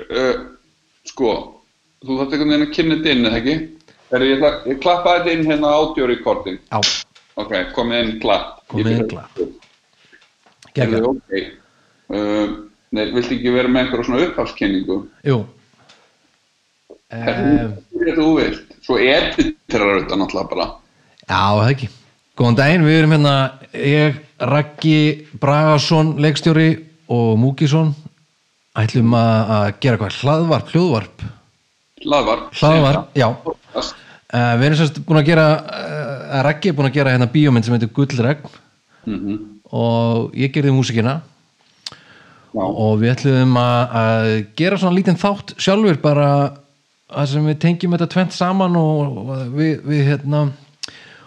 uh, sko, þú þarft einhvern veginn að kynna þetta inn, eða ekki? Þegar ég, ég klappa þetta inn hérna audio recording. Já, Ok, komið inn klapp. Komið inn klapp. Gerðu, ok. Uh, nei, viltu ekki vera með einhverja svona upphafskynningu? Jú Hvernig um, er þú vilt? Svo editerar þetta náttúrulega bara. Já, það ekki Góðan daginn, við erum hérna ég, Raggi Bragason leikstjóri og Múkisson ætlum að gera hvað hlaðvarp, hljóðvarp Hlaðvarp. hlaðvarp, já Podcast. uh, við erum sérst búin að gera uh, Raggi er búin að gera hérna bíómynd sem heitir Gullregn Mhm. og ég gerði músikina Já. og við ætlum að, að gera svona lítinn þátt sjálfur bara að sem við tengjum þetta tvent saman og, og við, við hérna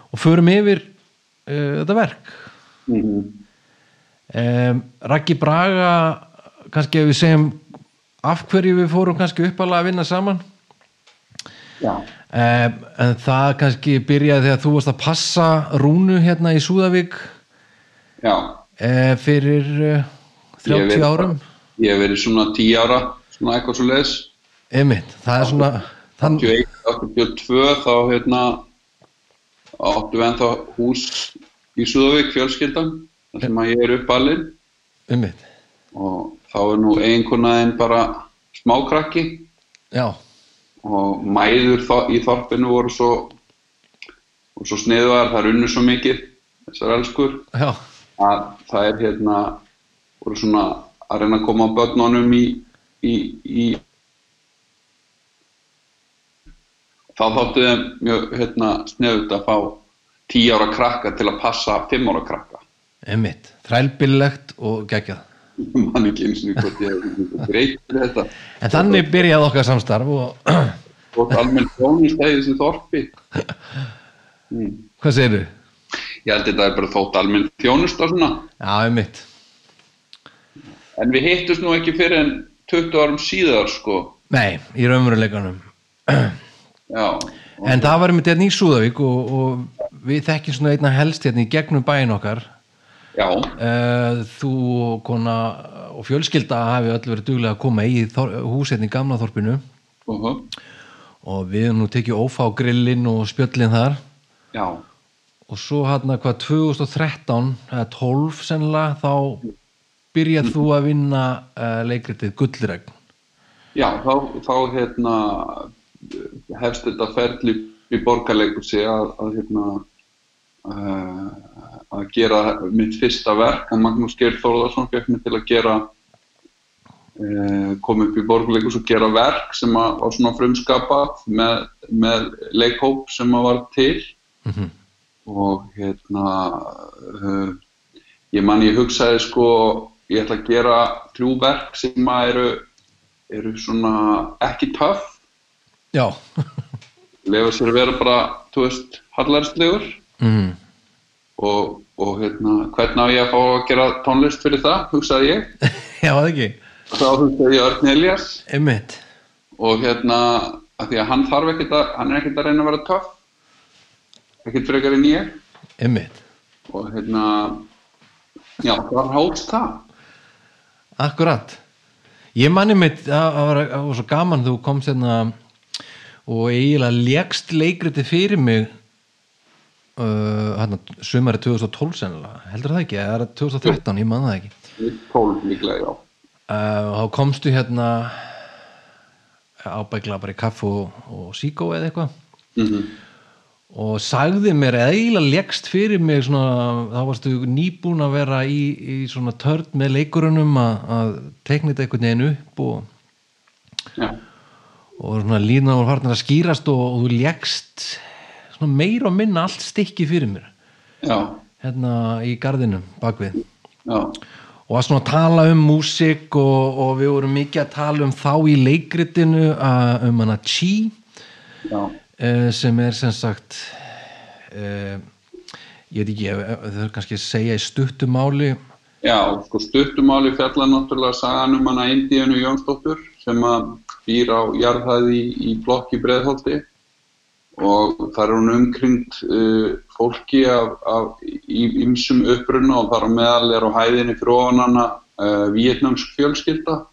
og förum yfir uh, þetta verk Mhm. um, Raggi Braga kannski ef við segjum af hverju við fórum kannski uppalega að vinna saman. Um, en það kannski byrjaði þegar þú varst að passa Rúnu hérna í Súðavík uh, fyrir uh, Ég hef 30 verið- árum. Ég hef verið svona 10 ára, svona eitthvað svo leiðis. það er svona þann, 81, 82 þá hérna áttu við ennþá hús í Súðavík fjölskyldan þar sem að ég er uppalinn. Og þá er nú einhvernaðin bara smákrakki já, og mæður í þorpinu voru svo og svo sniðuðar, það runnu svo mikið þessar elskur. Já, að það er hérna voru svona að reyna að koma börnunum í, í, í þá þáttu þeim mjög hérna sniðut að fá 10 ára krakka til að passa 5 ára krakka. Einmitt. Þrælbillegt og geggjað mann ekki eins og hvort ég hef breytið þetta. En þannig byrjaði okkar samstarf og og almenn þjónist í þessi þorpi. Mm. hvað segirðu? ég held að þetta er bara þótt almenn þjónust og svona. Já, einmitt. En við hittust nú ekki fyrir en 20 árum síðar sko. Nei, í raunveruleikanum. Já, en það var einmitt hérna í Súðavík og, og við þekkjum svona einna helst hérna í gegnum bæin okkar já, uh, þú kona og fjölskylda hafi öll verið duglega að koma í þor, hús hérna í gamla þorpinu. Uh -huh. og við nú tekið ófá grillin og spjöllin þar. Já. Og svo hérna hvað 2013 eða 12 sennilega þá byrjað þú að vinna uh, leikritið Gullregn. Já, þá, þá hérna hefst þetta ferli í borgarleikursi að, að hérna uh, að gera mitt fyrsta verk að Magnús Geir Þórðarsson fekk mig til að gera uh, koma upp í borgarleikus og gera verk sem var svona frumskapað með, með leikhóp sem var til Mhm. og hérna uh, ég man ég hugsaði sko ég ætla að gera þrjú verk sem eru eru svona ekki töff lefa sér vera bara, þú veist, hallarslegur mm. Og, og hérna, hvernig á ég að fá að gera tónlist fyrir það, hugsaði ég? Já, það ekki. Þá hugsaði ég Örn Elias Einmitt. Og hérna, að því að hann þarf ekkert að hann er ekkert að reyna að vera töff. Ekkert frekar en ég. Einmitt. Og hérna já, það hófst það? Akkurat. Ég manni mitt, það var, var svo gaman þú komst hérna og eiginlega legst leikriti fyrir mig hérna, sumari 2012 sennilega, heldur það ekki, eða er það 2013, ég man það ekki. 12 líklega, já. Uh, og þá komstu hérna ábækla bara í kaff og, og síkó eða eitthvað. Mm og sagði mér eiginlega leggst fyrir mig svona, þá varstu nýbúin að vera í, í svona törn með leikurunum að, að tekna þetta einhvern veginn upp og, já, og svona lína var farnar að skýrast og, og þú leggst meira og minna allt stykki fyrir mér. Já, hérna í gardinum bakvið já. Og var svona að tala um músík og, og við vorum mikið að tala um þá í leikritinu að, um hana Chi uh, sem er sem sagt uh, ég veit ekki, ef- þau er kannski að segja í stuttumáli Já, sko stuttumáli fjallar náttúrulega sagan um hana Indíunu Jónsdóttur sem að býr á jarðhæði í, í blokki Breiðholti og þar er hún umkringt uh, fólki af, af í ymsum uppruna og þar á meðal er á hæðinni hana uh, vietnamsk fjölskylda.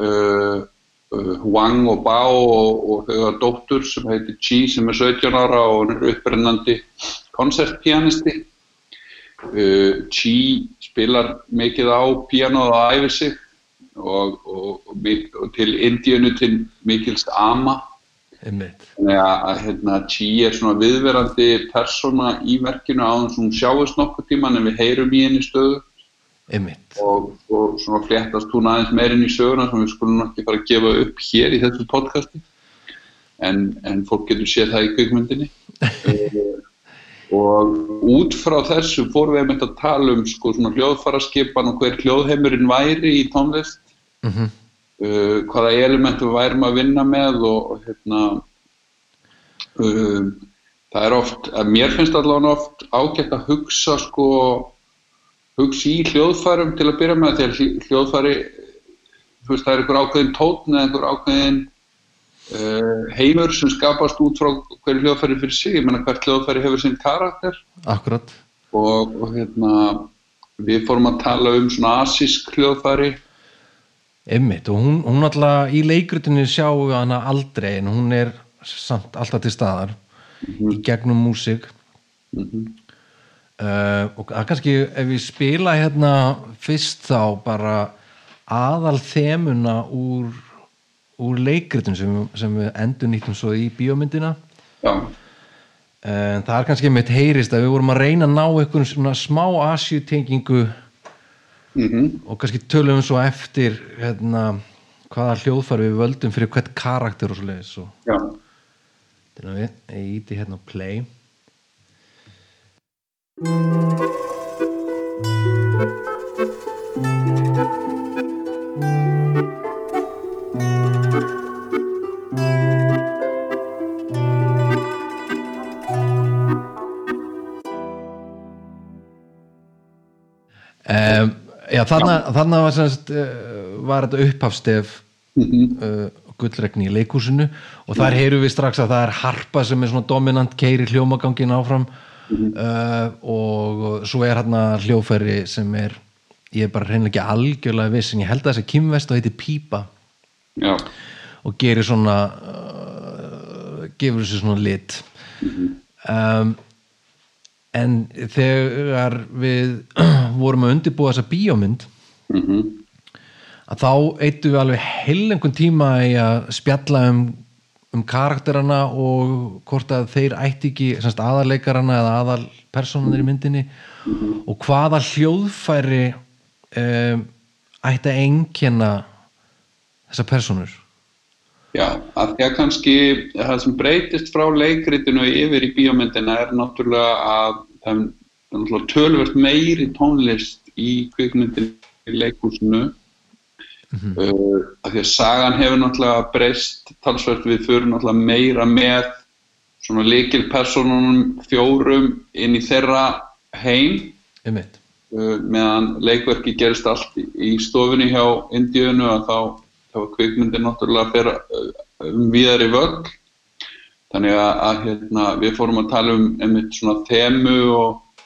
Uh, uh, Wang og Bao og, og hafa dóttur sem heitir Chi sem er 17 ára og hann er upprennandi koncertpianisti uh, Chi spilar mikið á pianoð og æfir sig og, og, og, til Indíunu til mikils ama Þannig að, hérna, Chi er svona viðverandi persóna í verkinu á þess að hún sjáist nokkuð tíman en við heyrum í henni stöðu. Og, og svona fléttast hún aðeins meirinn í söguna sem við skulum ekki fara að gefa upp hér í þessu podcasti. En, en fólk getur séð það í kvikmyndinni. Eh, og út frá þessu fórum við einmitt að tala um sko svona hljóðfaraskipan og hver hljóðheimurinn væri í tónlist. Mm uh, hvaða elementum við værum að vinna með og, og hérna um, það er oft, mér finnst allavega oft ágætt að hugsa sko hugsa í hljóðfærum til að byrja með hljó- hljóðfæri þú veist það er einhver ákveðin tótn eða einhver ákveðin uh, heimur sem skapast út frá hverju hljóðfæri fyrir sig, ég menna hvert hljóðfæri hefur sinn karakter. Og, og hérna við fórum að tala um svona asísk hljóðfæri einmitt og hún, hún alltaf í leikrutinu sjáum við hana aldrei en hún er samt alltaf til staðar í gegnum músík. Uh, og það kannski ef við spila hérna fyrst þá bara aðal þemuna úr, úr leikritun sem, sem við endur nýttum svo í bíómyndina. Já, en það er kannski mitt heyrist að við vorum að reyna að ná einhvern svona smá asjutengingu mhm. Og kannski tölum við svo eftir hérna, hvaða hljóðfæri við völdum fyrir hvert karakter og svo leiðis og Þannig að við, íti hérna play. Um, já, þarna, þarna var, semst, uh, var þetta upphafstef uh, gullregni í leikúsinu og þar heyrum við strax að það er harpa sem er svona dominant keiri hljómagangin áfram uh, og svo er hérna hljófæri sem er ég er bara reynilega ekki algjörlega viss en ég held að þessi kymvest og heitir Pípa. Já, og gerir svona uh, gefur þessu svona lit. Um, en þegar við vorum að undirbúa þessa bíómynd mhm. að þá eittum við alveg heilengun tíma í að spjalla um, um karakterana og hvort að þeir ætti ekki aðarleikarana eða aðalpersonanir í myndinni og hvaða hljóðfæri um, ætti að einkenna þessar personur Já, að því að kannski það sem breytist frá leikritinu yfir í bíómyndina er náttúrulega að það er náttúrulega tölvert meiri tónlist í kvikmyndinu í leikhúsinu. Uh, að því að sagan hefur náttúrulega breyst talsvert. Við fyrir náttúrulega meira með svona leikilpersonunum fjórum inn í þeirra heim. Uh, meðan leikverki gerist allt í, í stofunni hjá Indíunu að þá, þá kvikmyndin náttúrulega að fyrra um víðari völl þannig að, að hérna, við fórum að tala um einmitt svona þemu og,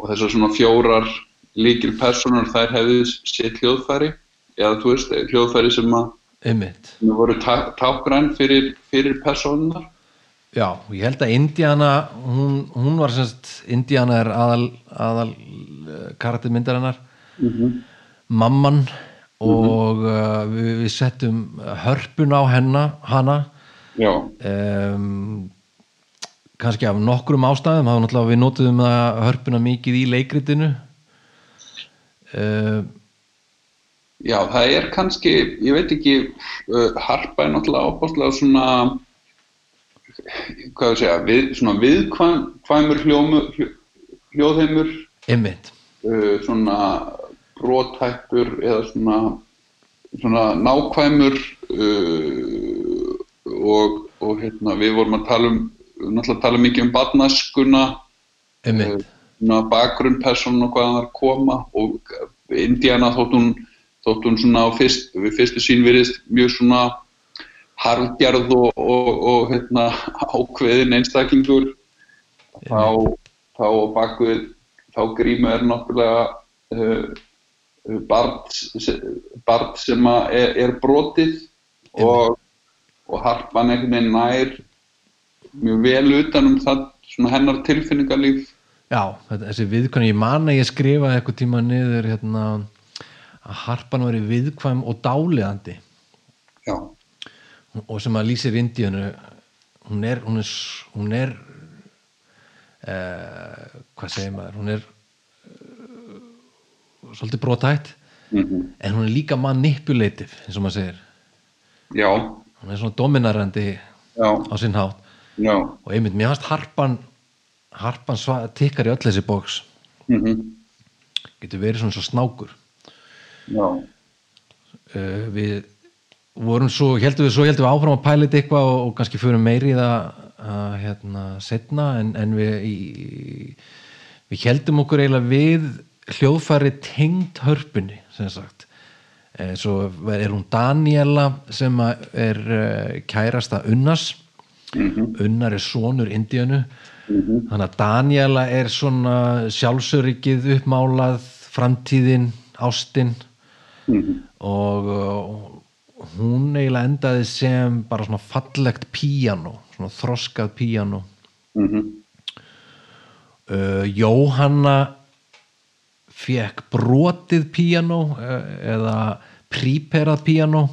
og þessar svona fjórar líkil personur þær hefðu sér hljóðfæri eða þú veist, hljóðfæri sem að sem voru tá, tákgræn fyrir, fyrir personar Já, og ég held að Indiana hún, hún var semst Indiana er aðal, aðal karaktermyndarinnar mm -hmm. mamman og uh, við, við settum hörpun á hennar hana um, kannski af nokkrum ástæðum var náttúrulega við notuðum að hörpuna mikið í leikritinu. Uh, Já, það er kannski, ég veit ekki, uh, harpa er náttúrulega ábúrslega svona, hvað ég segja, við, svona viðkvæmur hljóðheimur, einmitt. Uh, svona brothættur eða svona, svona nákvæmur uh, og, og hérna, við vorum að tala um, náttúrulega tala mikið um barnaskuna, einmitt, svona bakgrunn person og hvaðan það er koma og Indiana þótt hún þótt hún svona fyrst, við fyrstu sín virðist mjög svona harðgerð og, og, og hérna, ákveðin einstaklingur. Þá, þá bakvið þá grímu er náttúrulega uh, barn, barn sem er, er brotið og, og harpan einhvern veginn nær mjög vel utan um það svona hennar tilfinningarlíf Já, þessi viðkvæm, ég man að ég skrifaði eitthvað tíma niður hérna, að harpan veri viðkvæm og dáliðandi já, og sem að lýsir Indíunu hún er hún er, hún er uh, hvað segir maður hún er uh, svolítið brotætt mm en hún er líka manipulative eins og maður segir. Já, hún er svona dominarandi já, á sinn hátt. Já. Og einmitt, mér fannst harpan harpan tikkar í öll þessi bóks mm getur verið svona svo snákur. Uh, við vorum svo heldum við, svo heldum við áfram að pæla eitthvað og, og kannski fyrir meiri í það að hérna setna en, en við í, við heldum okkur eiginlega við hljóðfæri tengd hörpunni sem sagt. Eh, svo er hún Daniela sem er uh, kærasta Unnars. Unnar er sonur Indíönu. Þannig að Daniela er svona sjálfsöryggið uppmálað framtíðin, ástin. Og uh, hún eiginlega endaði sem bara svona fallegt píano svona þroskað píano mm uh, Jóhanna fekk brotið píano uh, eða príperað píano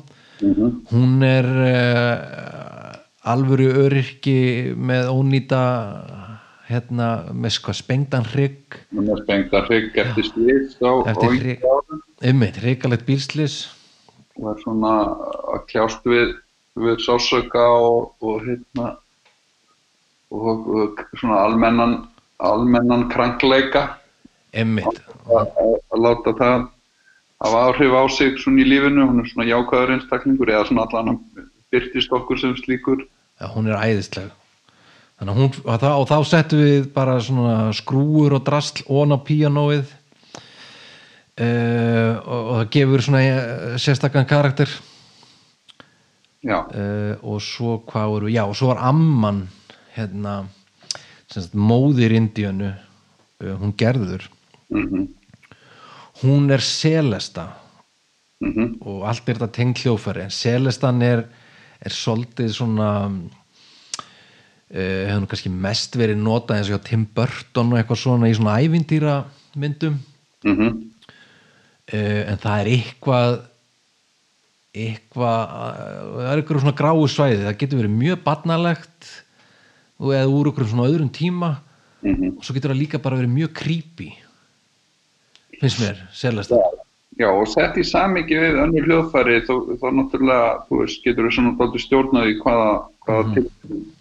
hún er uh, alvöru öryrki með ónýta hérna með sko spengdan hrygg. Hún spengt að hrygg eftir slýst á Eftir hrygg. einmitt, hryggalegt bílslis og er svona að kljást við, við sásöka og, og hérna og, og svona almennan almennan krankleika einmitt, að, að, að láta það hafa áhrif á sig svona í lífinu, hún er svona jákvæður einstaklingur eða svona allan byrtist okkur sem slíkur. Já, hún er æðisleg. Þannig að hún, og, þá, þá settum við bara svona skrúur og drasl ón á píanóið uh, og, og það gefur svona uh, sérstakann karakter. Uh, og svo hvað voru, já og svo var amman hérna móðir Indíönu uh, hún gerður mhm, hún er selesta mhm, og allt er þetta tengd hljófæri en selestan er, er svolítið svona uh, hefur nú kannski mest verið notað eins og hjá Tim Burton og eitthvað svona í svona ævindýra myndum mhm, uh, en það er eitthvað eitthvað það er eitthvað svona gráu svæði. Það getur verið mjög barnalegt eða úr eitthvað svona öðrum tíma. Mhm. og svo getur það líka bara verið mjög creepy finnst mér, selesta Já, og sett í samingi við önnur hljóðfæri þá, þá náttúrulega, þú veist, getur við svona dálítið stjórnaði hvaða, hvaða Mhm. tilfinning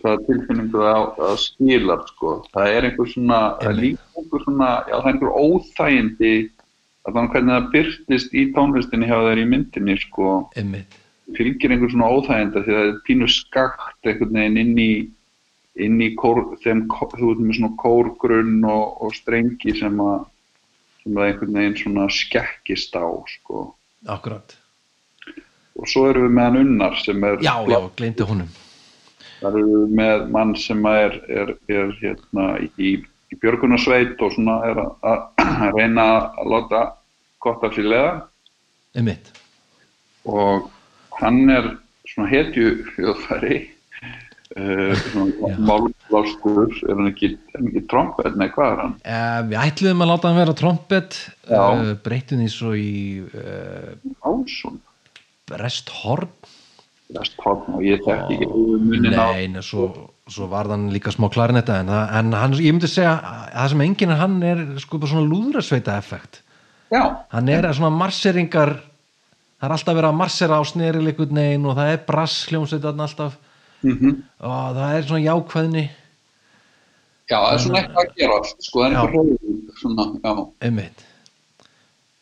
hvaða tilfinningu það, það skilar, sko. Það er einhver svona, það er líka einhver svona, já, það er einhver óþægindi að þannig hvernig það byrtist í tónlistinni hjá þeir í myndinni, sko, einmitt, fylgir einhver svona óþæginda því að það er pínu skakt einhvern veginn inn í inn í kór, þeim, þú veit með svona kórgrunn og, og strengi sem að sem að einhvern veginn svona skekkist á sko. akkurat. Og svo erum við með hann unnar sem er já, já, gleymdi honum. Þar erum við með mann sem er, er, er hérna í, í björgunarsveit og svona er að, reyna að láta gott af sér leða einmitt, og hann er svona hetju hljóðfæri uh, svona Málblástur er hann ekki, ekki trompet, nei hvað er hann? uh, við ætluðum að láta hann vera trompet Já. uh, breytum því svo í uh, Ásson, brest horn Vesthorn og ég þekki ekki munin á nei, nei, svo, svo var hann líka smá klarinetta en, en hann, ég myndi segja að það sem enginn hann er sko bara svona lúðrasveita effekt Já, hann er svona marseringar það er alltaf verið að marsera á sneri líkut negin og það er brass hljómsveitarn alltaf. Mm og það er svona jákvæðni já, það er svona eitthvað að gera sko, það er eitthvað einmitt.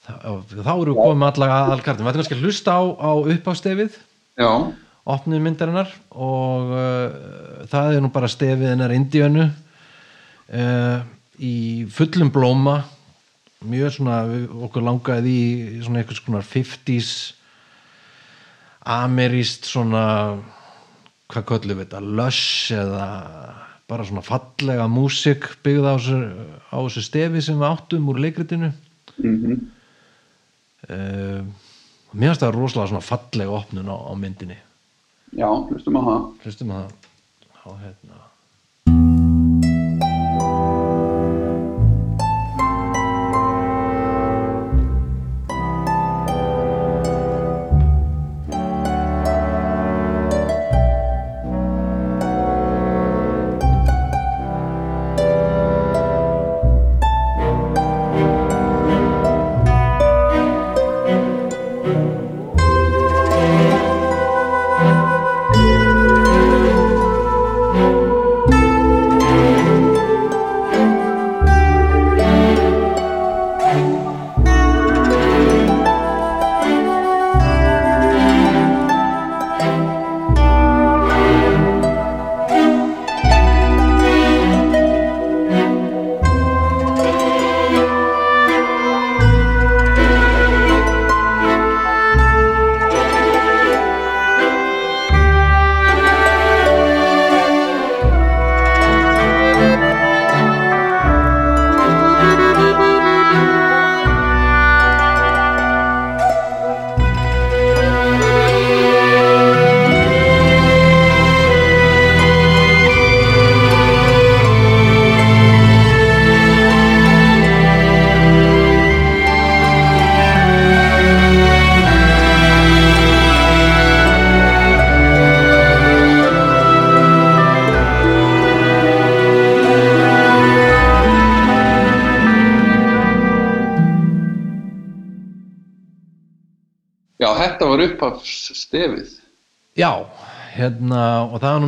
Þá, erum við komið alla aðalkartin við ætlum kannski að hlusta á, á uppástefið opnið myndarinnar og uh, það er nú bara stefið hennar Indíönu uh, í fullum blóma. Mjög svona, okkur langaði í svona eitthvað svona 50s ameríst svona hvað köllum við þetta, lush eða bara svona fallega músik byggð á þessu, stefi sem við áttum úr leikritinu. Mm uh, mér finnst það rosalega svona falleg opnun á, á myndinni. Já, hlustum á það. hlustum að á hérna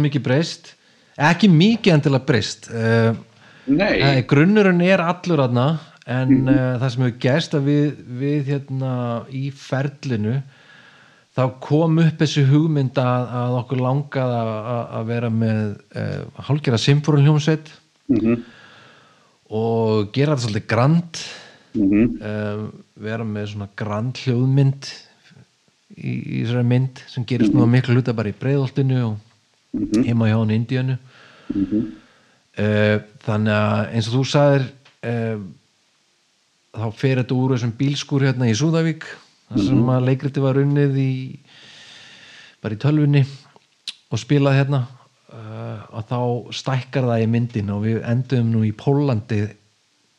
nú mikið breyst? Ekki mikið endilega breyst. Uh, grunnurinn er allur aðna en uh, það sem hefur gerst að við, við hérna í ferlinu þá kom upp þessi hugmynd að, að okkur langað að, að- vera með uh, hálfgerða symfóruhljómsveit mm og gera þetta svolítið grand. -hmm. um, vera með svona grand hljóðmynd í, í þessari mynd sem gerist nú að miklu hluta bara í breiðoltinu og heima hjá hann í Indíönu. Uh, þannig að eins og þú sagðir uh, þá fer þetta úr þessum bílskúr hérna í Súðavík þar sem að leikriti var unnið í bara í tölvunni og spilað hérna. Uh, og þá stækkar það í myndin og við endum nú í Pólandi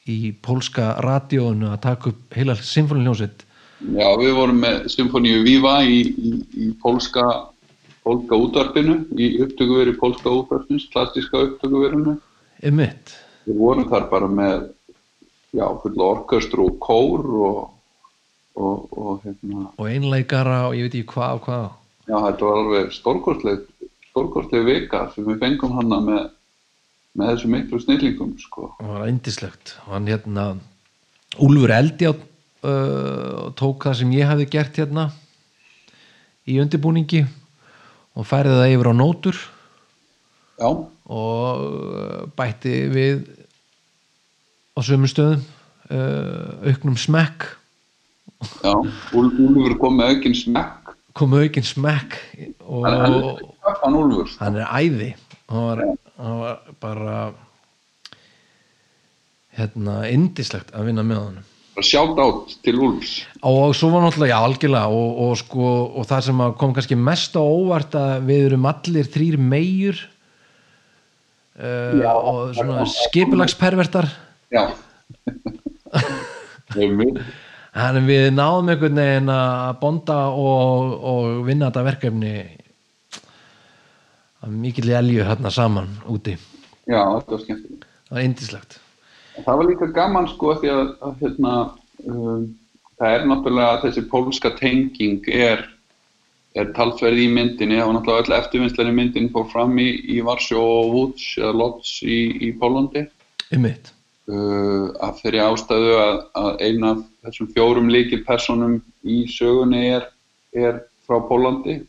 í pólska radíónu að taka upp heila symfóniljónsveit Já, við vorum með Symfóníu Viva í, í, í pólska, pólska útvarpinu, í upptökuveri pólska útvarpins, klassíska upptökuverinu. mitt Við vorum þar bara með, já, fulla orkestru og kór og, og, og hérna, og einleikara og ég veit ekki hvað og hvað. Já, þetta var alveg stórkostleg, stórkostleg vika sem við fengum hana með, með þessu miklu snillingum, sko. það var eindislegt hann hérna Úlfur Eldjátt uh, tók það sem ég hafði gert hérna í undirbúningi og færði það yfir á nótur. Já, og uh, bætti við á sömu stöðum uh, auknum smekk. Já, Úl- Úlfur kom með aukinn smekk, kom aukinn smekk og hann hann er hann Úlfur, hann er æði. Hann var, hann var bara hérna indislegt að vinna með bara sjátt átt til Úlfs. og svo var náttúrulega, já algjörlega og, og, sko, og það sem kom kannski mest á óvart að við erum allir þrýr megjur uh, Já. og svona skipulagspervertar Já, þannig við náðum einhvern veginn að bonda og, og vinna þetta verkefni að mikill elju hérna saman úti já, þetta var skemmtilegt. það var indislegt Það var líka gaman sko því að, að hérna, um, það er náttúrulega þessi pólska tenging er, er talsverð í myndinni og náttúrulega öll eftirvinnslan í myndinni fór fram í, í Varsjó og Łódź eða Lodz í, í Pólandi um mitt uh, af þeirri ástæðu að, að eina af þessum fjórum líkil personum í sögunni er, er frá Pólandi,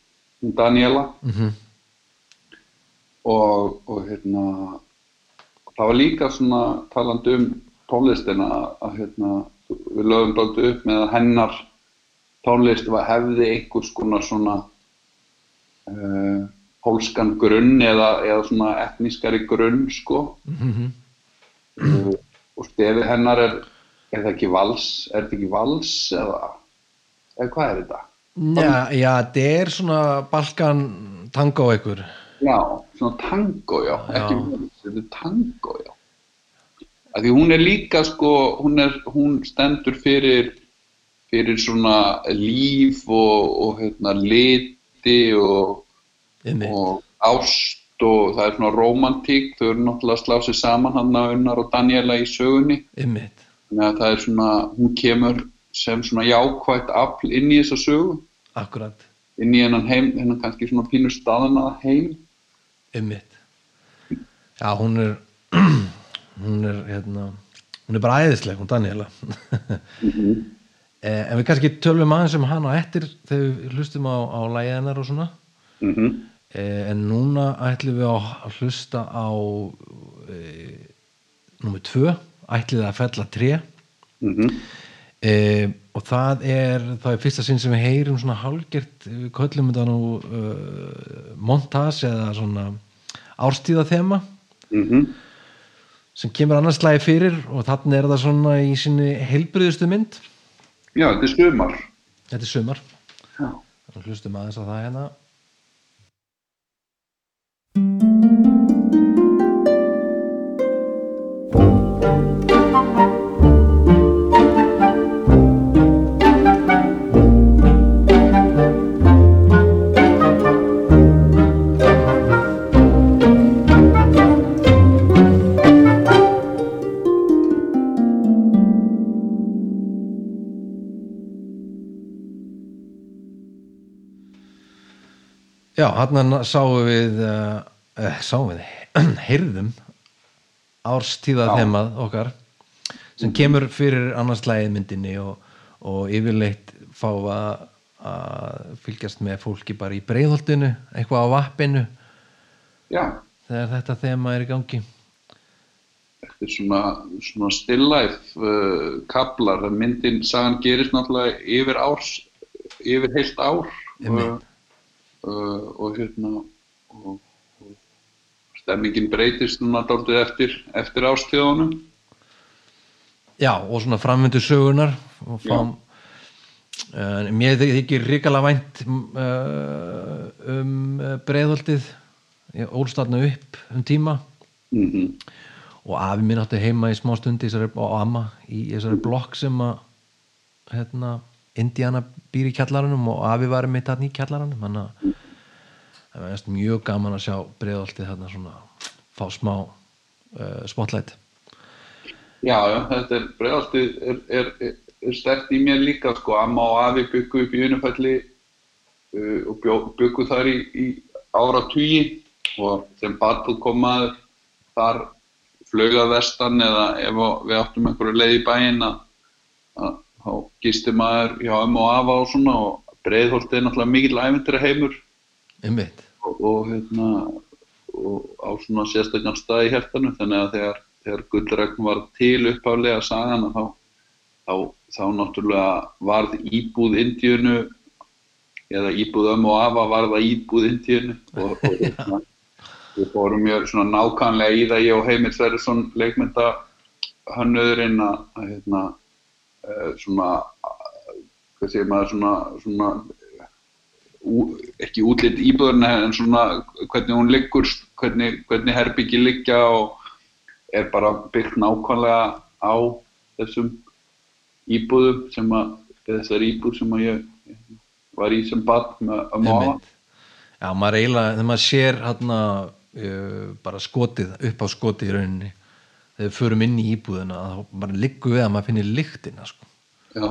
Daniela. Mm og, og hérna það var líka svona talandi um tónlistina að hérna, við lögum dálítið upp með að hennar tónlist var hefði einhvers konar svona uh, pólskan grunn eða, eða svona etnískari grunn sko -hmm. uh, og stefið hennar er er það ekki vals, er þetta ekki vals eða, eða hvað er þetta? Já, já, þetta er svona Balkan tango einhver Já, svona tango, já, Já. ekki vals, þetta er tango, já. Af því hún er líka, sko, hún, er, hún stendur fyrir, fyrir svona líf og, og hérna, liti og, og ást og það er svona romantík, þau eru náttúrulega að slá sig saman hann að Unnar og Daniela í sögunni. Einmitt. Þannig að það er svona, hún kemur sem svona jákvætt afl inn í þessa sögu, Akkurat, inn í hennan heim, hennan kannski svona pínu staðana heim. Einmitt Já, hún er hún er hérna hún er bara æðisleg, hún Daniela eh, en við kannski tölum aðeins um hana eftir þegar við hlustum á, á lægið hennar og svona. Mm eh, en núna ætlum við að hlusta á eh, númer tvö ætlið að fella tré. -hmm. e, og það er það er fyrsta sinn sem við heyrum svona hálgert við köllum þetta nú uh, montas eða svona árstíðathema Mm sem kemur annars slagi fyrir og þannig er það svona í sinni heilbriðustu mynd. Já, þetta er sumar. þetta er þannig hlustum aðeins á það hérna Já, hann sáum við uh, sáum við, heyrðum árstíðathemað okkar sem kemur fyrir annars lagið myndinni og, og yfirleitt fá að, að fylgjast með fólki bara í breiðholtinu eitthvað á vappinu Já, þegar þetta þema er í gangi þetta er svona, svona still life uh, kablar. Myndin, sagan gerist náttúrulega yfir árs, yfir heilt ár. Einmitt. Uh, og hérna, og, og stemmingin breytist núna dálítið eftir, eftir ástíðunum. Já, og svona framvindu sögunar og fám uh, mér þykir ríkala vænt uh, um uh, breiðholtið. Ég ólst þarna upp um tíma. Mm og afi minn átti heima í smá stundi og amma í þessari blokk sem að hérna, Indiana býr í kjallaranum og afi var mitt þarna í kjallaranum þannig að það næst mjög gaman að sjá breiðholtið þarna svona fá smá uh, spotlight. Já, já, þetta er bregðaltið er, er, er, er stert í mér líka sko, amma og afi byggu upp í unumfælli uh, og bjó, byggu þar í, í ára tugi og sem barðbúð kom maður þar flöga vestan eða ef við áttum einhverju leið í bæinn að að þá gisti maður hjá ömmu og afa og svona og breiðholtið er náttúrulega mikill æfintir heimur og, og, hérna, og á svona sérstaklega stað í hjertanu þannig að þegar, þegar gullregn var til uppálega sagan að þá, þá, þá náttúrulega varð íbúð Indíunu eða íbúð ömmu og afa varða íbúð Indíunu og, og hérna, við fórum mjög svona nákvæmlega í það ég og Heimir Sverrisson leikmynda hönnuðurinn að, hérna, svona uh, hvað segir maður svona, svona ú, ekki útlit íbúðurinn en svona hvernig hún liggur hvernig, hvernig herbyggi liggja og er bara byggt nákvæmlega á þessum íbúðum sem að þessar íbúð sem að ég var í sem bad með að mála já, maður eiginlega, þegar maður sér hérna uh, bara skotið upp á skotið í rauninni þegar við förum inn í íbúðina þá bara liggur við að maður finnir lyktina sko. já,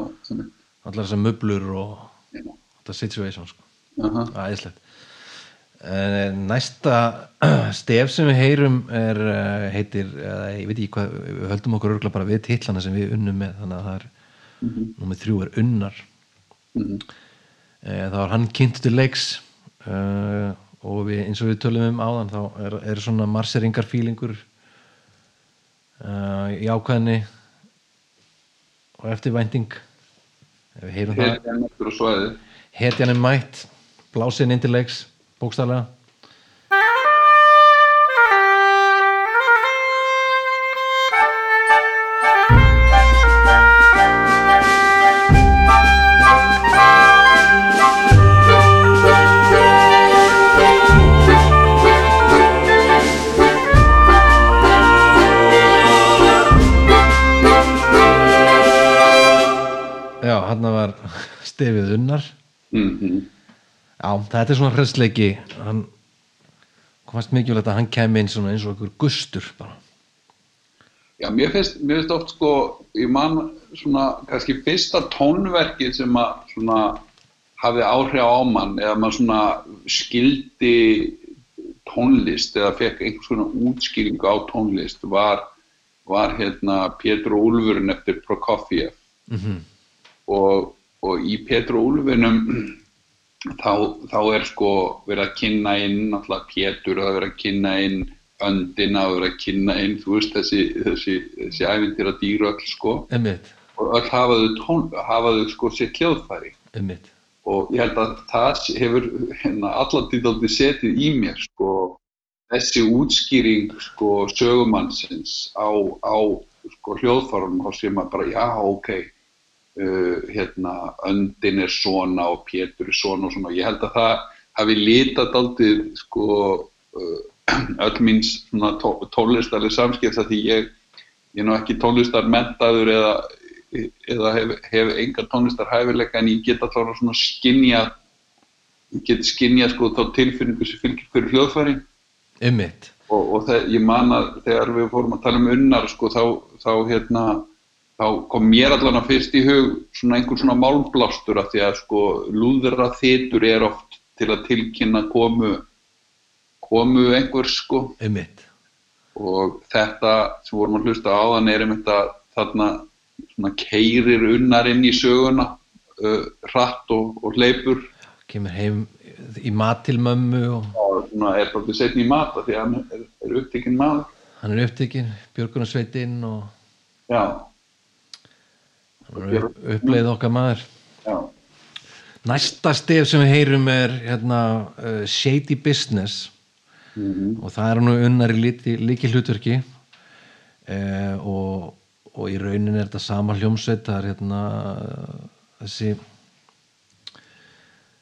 allar þessar möblur og já, þetta situation sko. aha, Æðislegt. En næsta stef sem við heyrum er, eh, heitir, eða ég veit ekki hvað, við höldum okkur örgulega bara við titlana sem við unnum með, þannig að það er, Mhm. númer þrjú er unnar. mhm, Eh, Það var hann kynnt til leiks og við, eins og við tölum um áðan, þá er, er svona marseringar fílingur uh, í ákvæðinni og eftirvænting. Ef við heyrum það. Hetjan er mætt, blásin inn til stefið unnar. Mm Já, þetta er svona hræðsleiki hann komast mikilvægt að hann kemi inn eins og einhver gustur bara. Já, mér finnst, mér finnst oft sko, ég man svona kannski fyrsta tónverkið sem að svona hafði áhrif á mann eða maður svona skildi tónlist eða fekk einhvers svona útskýringu á tónlist var, var hérna Pétur Úlfurinn eftir Prokofiev mm og, og í og Úlfinum þá, þá er sko verið að kynna inn náttúrulega Pétur og það er verið að kynna inn öndina og verið að kynna inn þú veist þessi, þessi, þessi ævintýra dýru öll sko. Einmitt, og öll hafaðu, tón, hafaðu sko sér hljóðfæri. Einmitt. Og ég held að það hefur hérna, allandið setið í mér sko þessi útskýring sko sögumannsins á, á sko hljóðfærunum þá sé maður bara já ok uh, hérna öndin er svona og Pétur er svona og svona. Ég held að það hafi litað aldrei sko uh, öll mín tónlistarlega samskipt því ég, ég er nú ekki tónlistar mentaður eða, eða hef, hef enga tónlistar hæfileika en ég get alltaf svona skinja ég get skinja sko þá tilfinningu sem fylgir fyrir hljóðfæri. Einmitt, og, og það, ég man að þegar við fórum að tala um unnar sko þá, þá hérna þá kom mér allan að fyrst í hug svona einhver svona málmblástur af því að sko lúðra þitur er oft til að tilkynna komu komu einhver sko. Einmitt. Og þetta sem vorum að hlusta á þann er einmitt að þarna svona keirir unnar inn í söguna uh, hratt og, og hleypur. Kemur heim í mat til mömmu og svona er bara setni í mata því að hann er, er upptekinn maður. Hann er upptekinn, björgunarsveitinn og já, uppleið okkar maður. Já, Næsta stef sem við heyrum er hérna, uh, Shady Business. Mm og það er nú unnar í líki hlutverki uh, og, og í raunin er þetta sama hljómsveit það er hérna þessi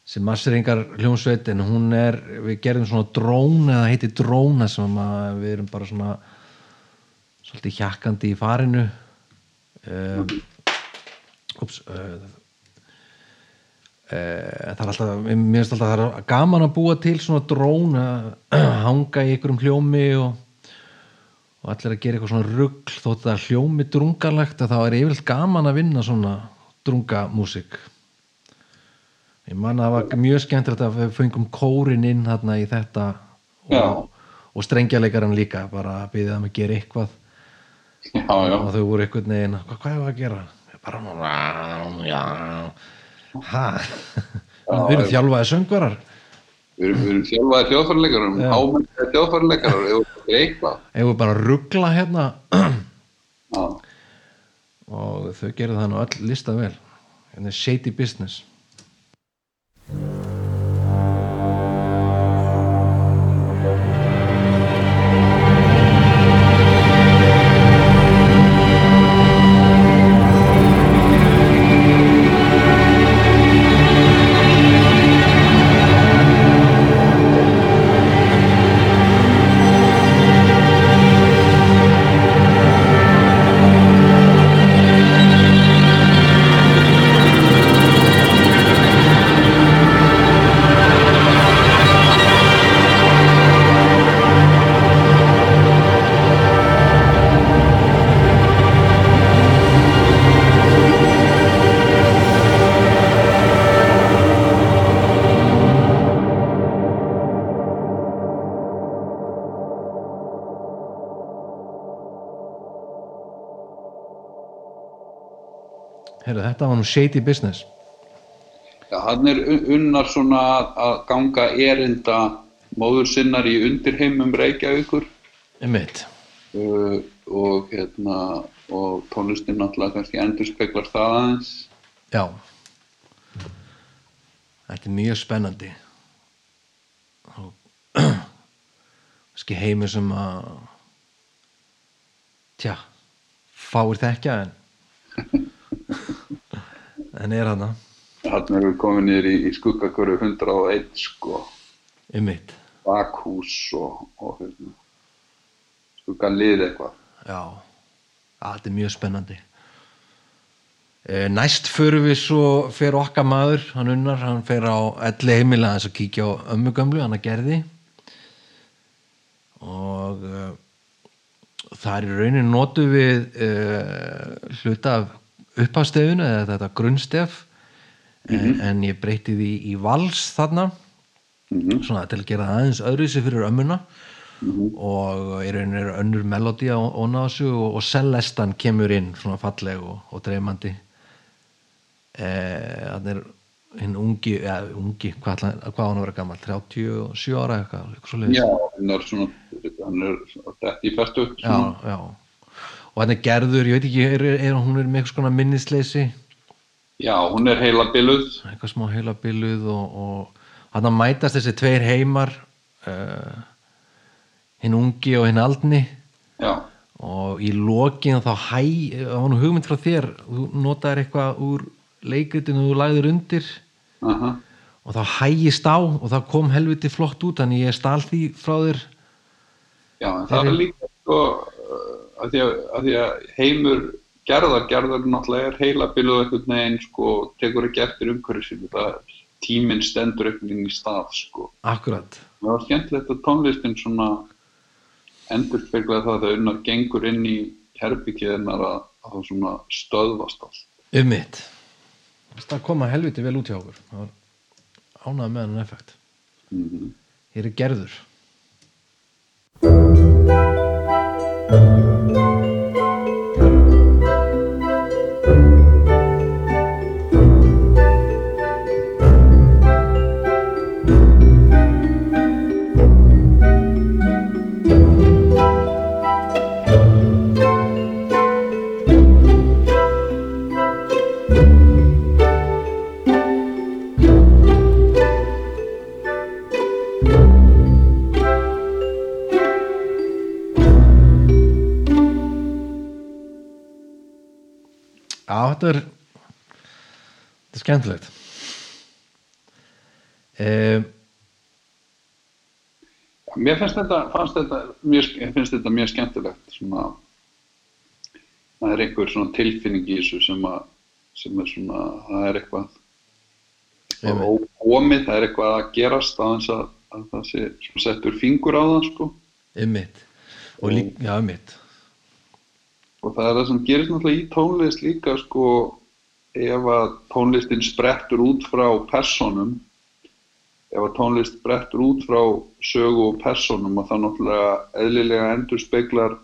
sem masseringar hljómsveit en hún er, við gerðum svona drón eða heiti dróna sem við erum bara svona svolítið hjakkandi í farinu. Um, ups uh, Uh, það er alltaf, mér finnst alltaf að það er gaman að búa til svona drón að hanga í einhverjum hljómi og, og allir að gera eitthvað svona rugl þótt að hljómi drungalegt að það er yfirleitt gaman að vinna svona drungamúsík ég man að það var mjög skemmtilegt að við fengum kórin inn þarna í þetta og, og strengjarleikaran líka bara að byggja þeim að gera eitthvað já, já. og þau voru einhvern veginn hvað, hvað er að gera? Ha við erum þjálfaði söngvarar. Við erum, við erum þjálfaði þjóðfærleikarar, Já. ámennið þjóðfærleikarar, ef við bara ruggla hérna? Og þau gerðu það nú öll lista vel. Hérna er shady business Heru, þetta var nú shady business. Já hann er un- unnar svona að, ganga erinda móður sinnar í undirheimum Reykjavíkur. Uh, og, hérna, og tónlistin náttúrulega kannski endur speklar það aðeins. já. Þetta er mjög spennandi. Og kannski heimur sem að tja fáir þekkja en en er hana Þannig erum við komin niður í, í skuggakörfu 101 sko, einmitt. Bakhús og, og hérna, skuggalið eitthvað. já, þetta er mjög spennandi. Eh, næst förum við svo fer okkar maður, hann unnar hann fer á elli heimilega þess að kíkja á ömmu gömlu, hann að gerði. Og uh, það er raunin notu við uh, hluta af upphafstefinu eða þetta grunnstef. En, en ég breyti því í vals þarna svona til að gera aðeins öðruvísi fyrir ömmuna. Og í raunin er önnur melodi á ónáðsu og, og Celestan kemur inn svona falleg og, og dreymandi. Þannig er hinn ungi, ja, ungi hvað, hvað hann vera gammal 37 ára eitthvað, eitthvað svo svona, hann er þetta í fæstu. já, já og er gerður, ég veit ekki er, er, hún er með eitthvað skona minnisleysi? Já, hún er heila biluð. eitthvað smá heila biluð og, og hann að mætast þessi tveir heimar uh, hinn ungi og hinn aldni. Já, og í lokin þá hæ, það var nú hugmynd frá þér þú notaðir eitthvað úr leikritinu þú lagðir undir. Aha. og þá hægist á og það kom helviti flott út þannig ég stál því frá þér. Já, en það er líka sko, uh, að því að, að því að heimur gerðar, gerðar náttúrulega er heila biluð einhvern veginn, sko, tekur ekki eftir umhverju sínu, það tíminn stendur einhvern veginn í stað, sko. akkurat. Það var skemmtilegt að tónlistin svona endur spekla það þegar unnar gengur inn í herbyggiðinnar að, að það svona stöðvast allt. um mitt það koma helviti vel út hjá okkur. Það var ánægð með hann effekt. Mm hér er gerður þetta er þetta er skemmtilegt. Um, Mér finnst þetta, þetta mjög, finnst þetta mjög skemmtilegt svona það er einhver svona tilfinning í þessu sem að sem er svona, það er eitthvað ókomið, það er eitthvað að gerast að, að það sé settur fingur á það sko. Mitt og líka, já, mitt og það er það sem gerist náttúrulega í tónlist líka sko ef að tónlistin sprettur út frá personum ef að tónlist sprettur út frá sögu og personum og það náttúrulega eðlilega endur speklar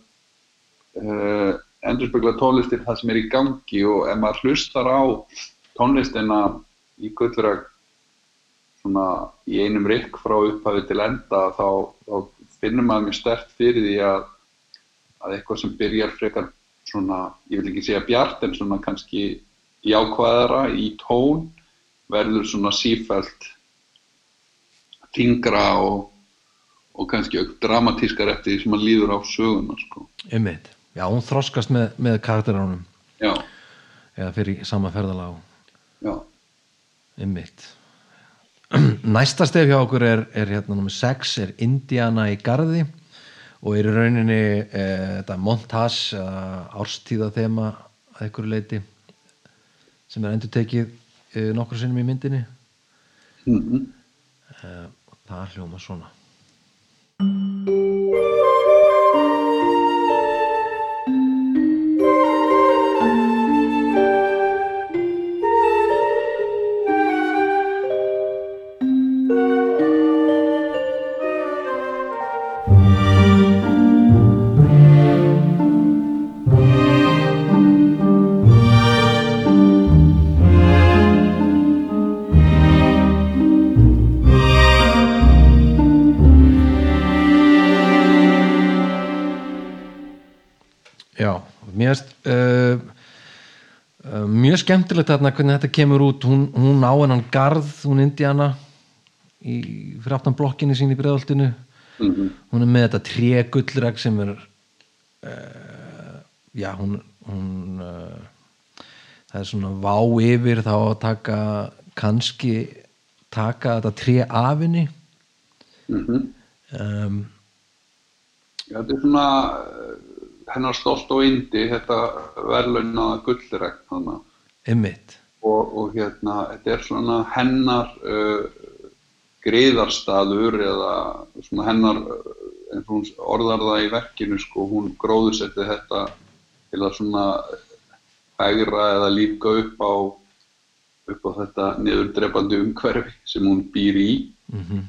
uh, endur speklar tónlistin það sem er í gangi. Og ef maður hlustar á tónlistina í gullrag svona í einum rikk frá upphafi til enda þá, þá finnur maður mjög stert fyrir því að að eitthvað sem byrjar frekar svona, ég vil ekki segja bjart en svona kannski jákvæðara í tón verður svona sífælt þingra og, og kannski auk dramatískar eftir því sem maður líður á söguna sko. um mitt, já, hún þroskast með, með karakteránum Já, eða fyrir sama ferðalag. Já, um mitt næsta stef hjá okkur er, er hérna nummer 6 er Indiana í Garði og er í rauninni e, þetta montage eða árstíða þema að einhverju leiti sem er endur tekið e, nokkur sinnum í myndinni. Mm e, og það hljóma svona skemmtilegt þarna hvernig þetta kemur út. Hún, hún á hennan garð, hún Indiana í, fyrir aftan blokkinni sín í breiðoltinu mm hún er með þetta trégullreg sem er uh, já, hún, hún uh, það er svona vá yfir þá að taka kannski taka þetta tré af henni. Mm um, Já, þetta er svona eh, hennar stolt og indi þetta verðlaunaða gullregn þannig Einmitt. og, og hérna, þetta er svona hennar uh, griðarstaður eða svona hennar, uh, eins og hún orðar það í verkinu, sko, hún gróðusetti þetta til að svona hægra eða líka upp á, upp á þetta niðurdrepandi umhverfi sem hún býr í. Mm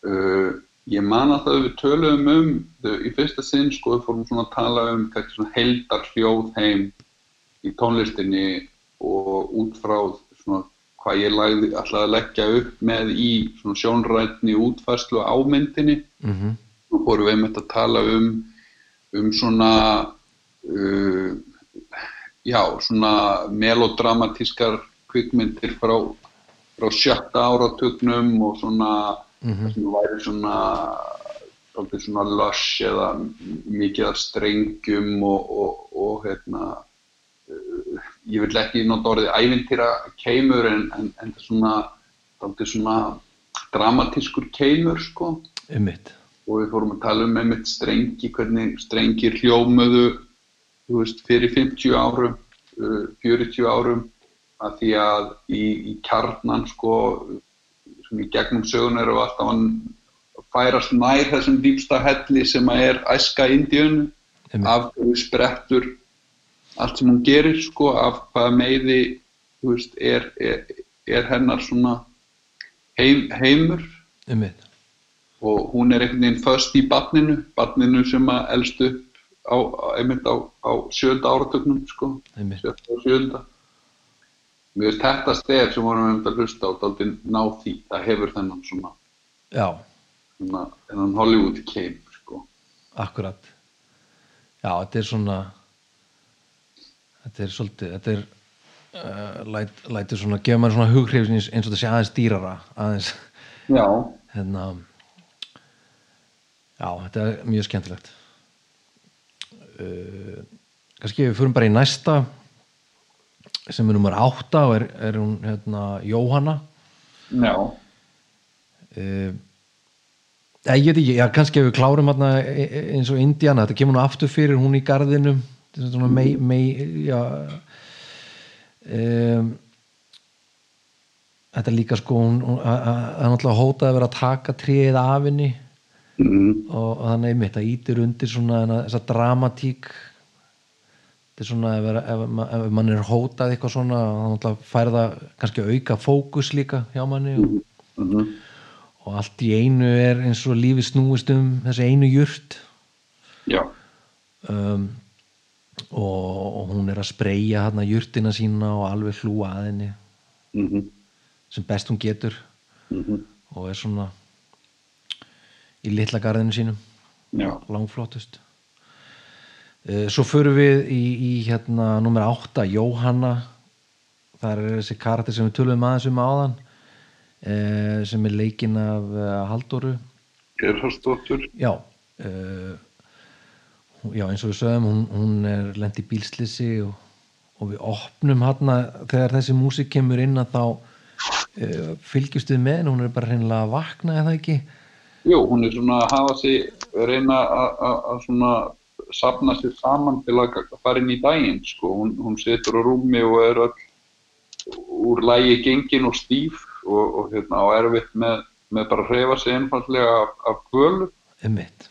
Uh, ég man að það við töluðum um þau, í fyrsta sinn sko við fórum svona að tala um kannski svona heldar hljóðheim í tónlistinni og út frá svona hvað ég lagði alltaf að leggja upp með í sjónrætni útfærslu á myndinni -hmm. og fórum við einmitt að tala um um svona uh, já svona melodramatískar kvikmyndir frá frá sjötta áratugnum og svona Mhm. sem væri svona svolítið svona lush eða mikið af strengjum og, og, og hérna uh, ég vil ekki nota orðið ævintýra keimur en, en, en það er svona svona dramatískur keimur sko Einmitt. og við fórum að tala um einmitt strengi, hvernig strengir hljómuðu þú veist, fyrir 50 árum, uh, 40 árum að því að í, í kjarnan sko sem í gegnum sögun eru alltaf að færast nær þessum dýpsta helli sem að er æska Einmitt. af sprettur allt sem hún gerir sko af hvaða meiði veist, er, er, er hennar svona heim, heimur Einmitt. og hún er einhvern veginn föst í barninu, barninu sem að elst upp á, einmitt á, á sjönda áratögnum sko, sjönda og sjönda. Mér veist þetta stef sem vorum við að hlusta á, daldi ná því, það hefur þennan svona, Já, þennan Hollywood keim sko. akkurat. Já, þetta er svona þetta er svolítið þetta er uh, læt, lætur svona, gefa maður svona hughrifin eins eins og þetta sé aðeins dýrara aðeins, Já, hérna já, þetta er mjög skemmtilegt. Uh, kannski við fyrir bara í næsta sem er nummer átta og er, er hún hérna Jóhanna. Já, uh, ég veit ekki, já, kannski ef við klárum hérna eins og Indiana, þetta kemur nú aftur fyrir hún í er svona mei, mei já um, þetta er líka sko það er náttúrulega hótað að vera að taka tríið af henni mm, og, og þannig einmitt að ítir undir svona þessa dramatík. Þetta er svona ef, ef, ef, ef mann er hótað eitthvað svona þá náttúrulega fær það kannski auka fókus líka hjá manni og, mm, og allt í einu er eins og lífi snúist um þessi einu jurt. Já, um, og, hún er að spreyja hérna jurtina sína og alveg hlúa að henni. Mm, sem best hún getur. Mm, og er svona í litla garðinu sínum. Já, langflottust. Uh, svo förum við í, í hérna nummer 8, Jóhanna. Það er þessi karakter sem við tölum aðeins um áðan uh, sem er leikinn af uh, Halldóru. Gerhardsdóttur, já uh, já eins og við sögum hún, hún er lent í bílslisi og, og við opnum hann þegar þessi músík kemur inn að þá uh, fylgjumst við með henni, hún er bara hreinlega að vakna eða ekki? Jú, hún er svona að hafa sig, reyna að- svona safna sér saman til að fara inn í daginn, sko, hún, hún situr á rúmi og er öll úr lægi gengin og stíf og, og hérna á erfitt með, með bara að hreyfa sig einfallega af, af kvölu um mitt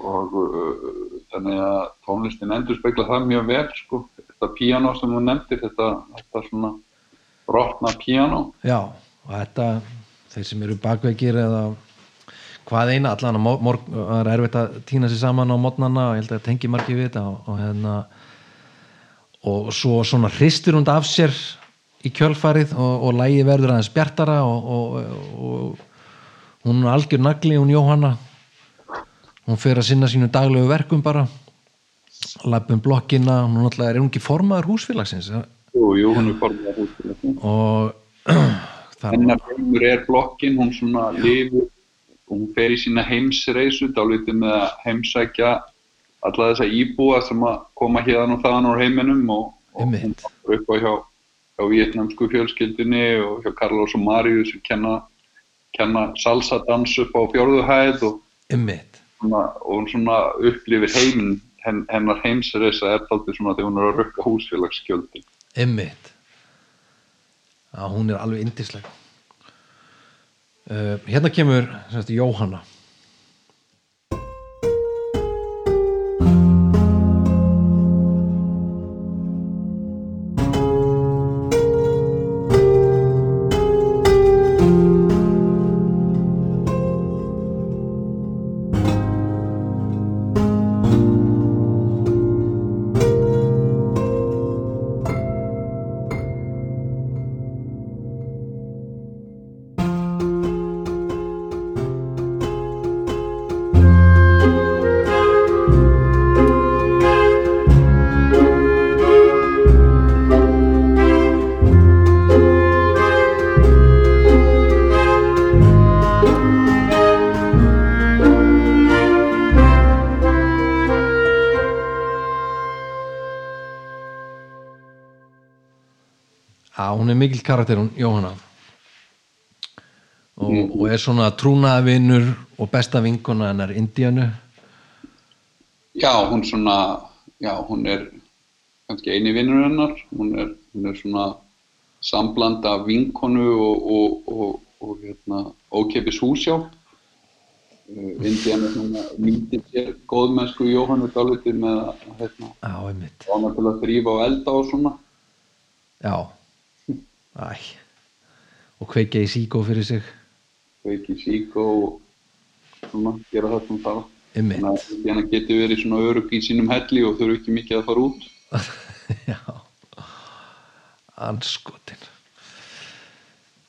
og uh, þannig að tónlistin endur spekla það mjög vel sko. þetta píanó sem þú nefndir þetta, þetta svona brotna píanó Já, og þetta þeir sem eru bakveikir eða hvað eina, allan það er erfitt að týna sér saman á mótnana ég held að tengi margir við þetta og, og hérna og svo svona hristir hún af sér í kjölfarið og, og lægi verður aðeins bjartara og, og hún er algjör nagli, hún Jóhanna hún fer að sinna sínu daglegu verkum bara lappum blokkina, hún náttúrulega er ekki formaður húsfélagsins? Jú, jú, hún er formið að húsfélag og hennar heimur er blokkin, hún svona lifur hún fer í sína heimsreisu dálítið með að heimsækja alla þessa íbúa sem að koma hérna og þaðan úr heiminum og, og hún er upp á hjá, hjá vietnamsku fjölskyldinni og hjá Carlos og Mariu sem kenna, kenna salsa dans upp á fjórðuhæð og Einmitt svona, og hún svona upplifir heiminn henn, hennar heimsreisa er alltaf svona þegar hún er að rökka húsfélagsskjöldi Emmitt að hún er alveg indisleg uh, hérna kemur sagt, Jóhanna. Mikil karakter hún Jóhanna. Og, og er svona trúnaðavinur og besta vinkona hennar Indíanu Já, hún svona, já, hún er kannski eini vinnur hennar, hún er, hún er svona sambland af vinkonu og, og, og, hérna, ókeipis húsjálp. Uh, Indiana nýttir sér góðmennsku Jóhannu dálítið með að hérna, ána til að þrýfa og elda og svona. Já Æ. Og kveikja í síkó fyrir sig. Þau ekki sík og svona gera það sem það. Þannig að Indiana geti verið svona örugg í sínum helli og þurfi ekki mikið að fara út. Já. Anskotin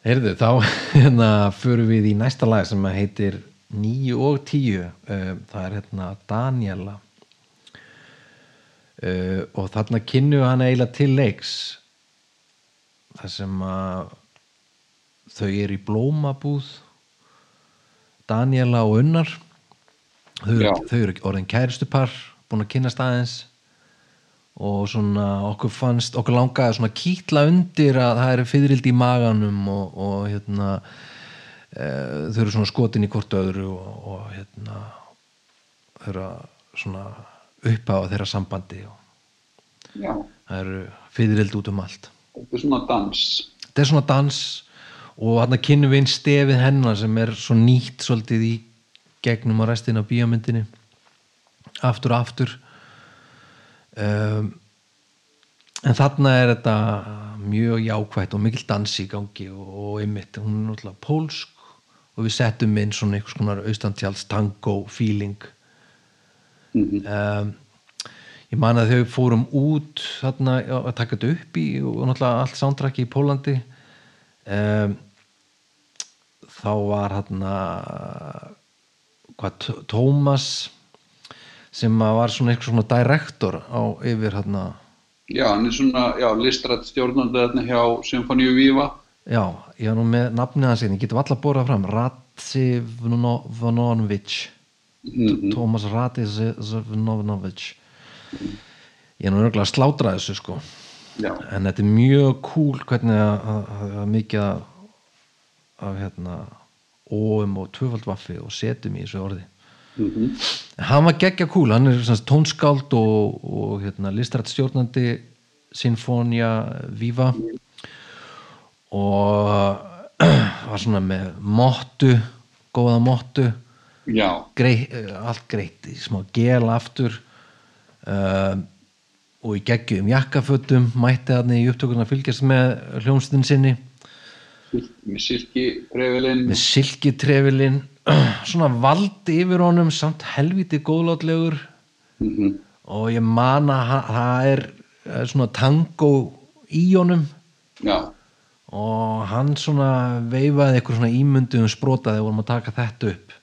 Heyrðu, þá hérna förum við í næsta lag sem heitir 9 og 10 uh, það er hérna Daniela. Uh, og þarna kynnu hann eiginlega til leiks þar sem að þau eru í blómabúð Daniela og Unnar. Þau eru, þau eru orðin kæristupar búin að kynast aðeins. Og svona okkur fannst okkur langaði svona kýtla undir að það eru fyririldi í maganum og, og hérna e, þau eru svona skotin í hvort öðru og, og hérna þau eru svona upphafa þeirra sambandi og Já, það eru fyririldi út um allt þetta er svona dans. þetta er svona dans og hann kynnum við einn stefið hennar sem er svo nýtt svolítið í gegnum á restina af bíómyndinni. Aftur og aftur. Um, en þarna er þetta mjög jákvætt og mikil dans í gangi og, einmitt, hún er náttúrulega pólsk og við settum inn svona einhvers konar austantjáls tango feeling. Mm um, ég man að þau fórum út þarna að taka þetta upp í og náttúrulega allt soundtracki í Pólandi um, þá var þarna hvað, Tómas sem var svona eitthvað svona direktor á yfir þarna. Já, hann er svona, já, listrætt stjórnandi þarna hjá Symfóníu Víva. já, ég var nú með nafnið hans hérna, ég geti alltaf borðað fram Ratsi Vanonovic Mm Tómas Ratsi Vanonovic ég er nú örgulega að slátra þessu sko. Já, en þetta er mjög cool hvernig að, mikið af, hérna óum og tvöfaldvaffi og setjum í þessu orði. Mm en hann var geggja cool, hann er tónskáld og, og hérna, listrætt stjórnandi Sinfonia Viva og var svona með mottu góða grei, eh, allt greitt smá gel aftur uh, og í geggjum jakkafötum mætti hann í upptökurna að fylgjast með hljómsdinn sinni. Með silki prefilinn. með silkitrefilinn. Svona valdi yfir honum samt helviti góðlátlegur. Mm og ég man að það er eh, svona tango í honum. Já, og hann svona veifaði eitthvað svona ímynduðum sprota þegar vorum að taka þetta upp.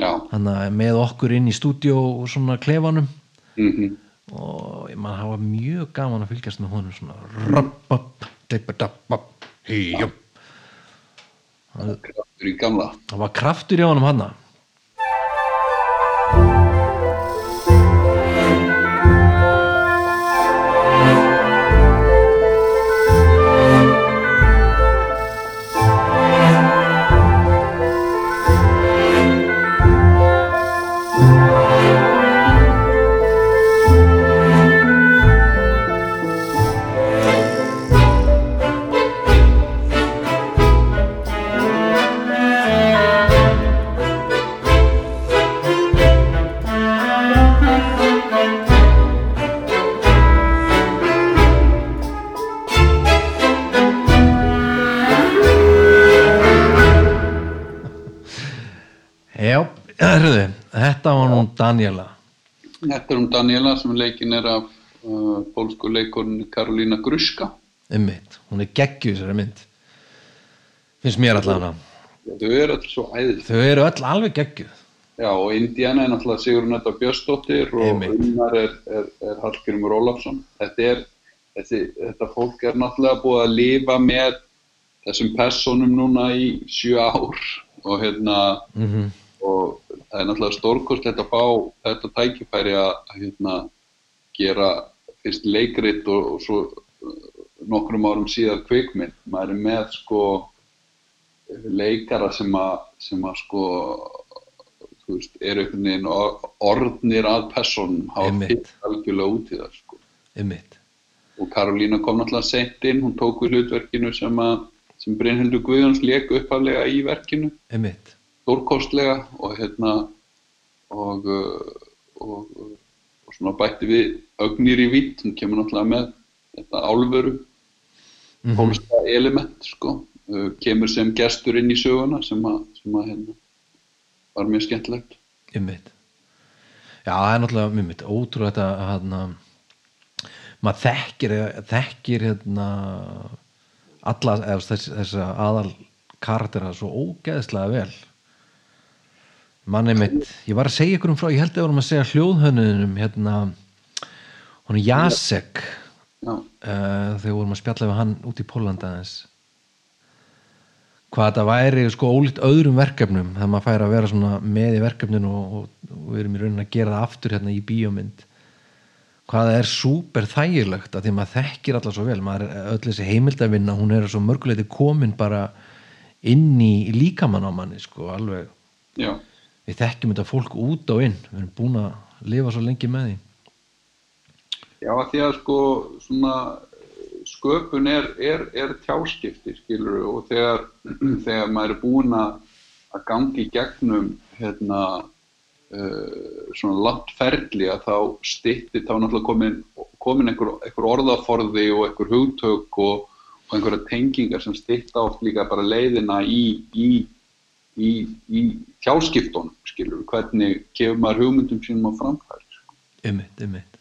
Já, hann með okkur inn í stúdíó og svona klefanum mm og ég man hafa mjög gaman að fylgjast með honum svona rappap, dippadappap, hýjum kraftur í gamla. það var kraftur í honum hann þetta var nú Daniela Þetta er um Daniela sem leikin er af uh, pólsku leikurinn Karolína Gruska. Einmitt, hún er geggjuð þessari mynd Finnst mér allavega Þau eru allir svo æðið. Þau eru öll alveg geggjuð Já, og Indiana er náttúrulega Sigrun Netta Björnsdóttir og. Unnar er, er, er Hallgrimur Ólafsson. Þetta, er, þessi, þetta fólk er náttúrulega búið að lifa með þessum personum núna í sjö ár og hérna mm og það er náttúrulega stórkostlegt að fá þetta tækifæri að hérna, gera fyrst leikrit og, og svo uh, nokkrum árum síðar kvikmynd. Maður er með sko leikara sem að, sem að sko veist, eru einhvern veginn or- orðnir að personum hafa fyrir algjörlega út í það sko. Einmitt Og Karolína kom náttúrulega seint inn, hún tók við hlutverkinu sem að sem Brynhildur Guðjóns lék upphaflega í verkinu Einmitt stórkostlega og hérna og, uh, og, og, svona bætti við ögnir í vitt, hún kemur náttúrulega með þetta álveru Mhm. pólska element sko, uh, kemur sem gestur inn í söguna sem að, sem að hérna, var mjög skemmtilegt. Einmitt. Já, það er náttúrulega einmitt, ótrúlega þetta að hérna, maður þekkir þekkir hérna alla, þess, þess aðal karaktera svo ógeðslega vel mann einmitt ég var að segja ykkur um frá, ég held að við vorum að segja hljóðhönnunum hérna hún er Jasek uh, þegar við vorum að spjalla við hann út í Pólanda hvað þetta væri sko ólíkt öðrum verkefnum þegar maður fær að vera með í verkefninu og, og, og við erum í raunin að gera það aftur hérna í bíómynd. Hvað það er súper þægilegt að því maður þekkir alla svo vel maður er öll þessi heimildavinna hún er svo mörguleiti komin bara inn í líkamann á manni sko alveg. Já, við þekkjum þetta fólk út og inn. Við erum búin að lifa svo lengi með því. Já að því að sko svona sköpun er, er, er tjáskipti skilur og þegar, þegar maður er búin að gangi gegnum hérna uh, svona langt ferli að þá stytti þá náttúrulega komin, komin einhver, einhver orðaforði og einhver hugtök og, og einhverja tengingar sem stytta oft líka bara leiðina í, í, í, í tjáskiptunum skilur hvernig kefur maður hugmyndum sínum á framfæri sko. Einmitt, einmitt.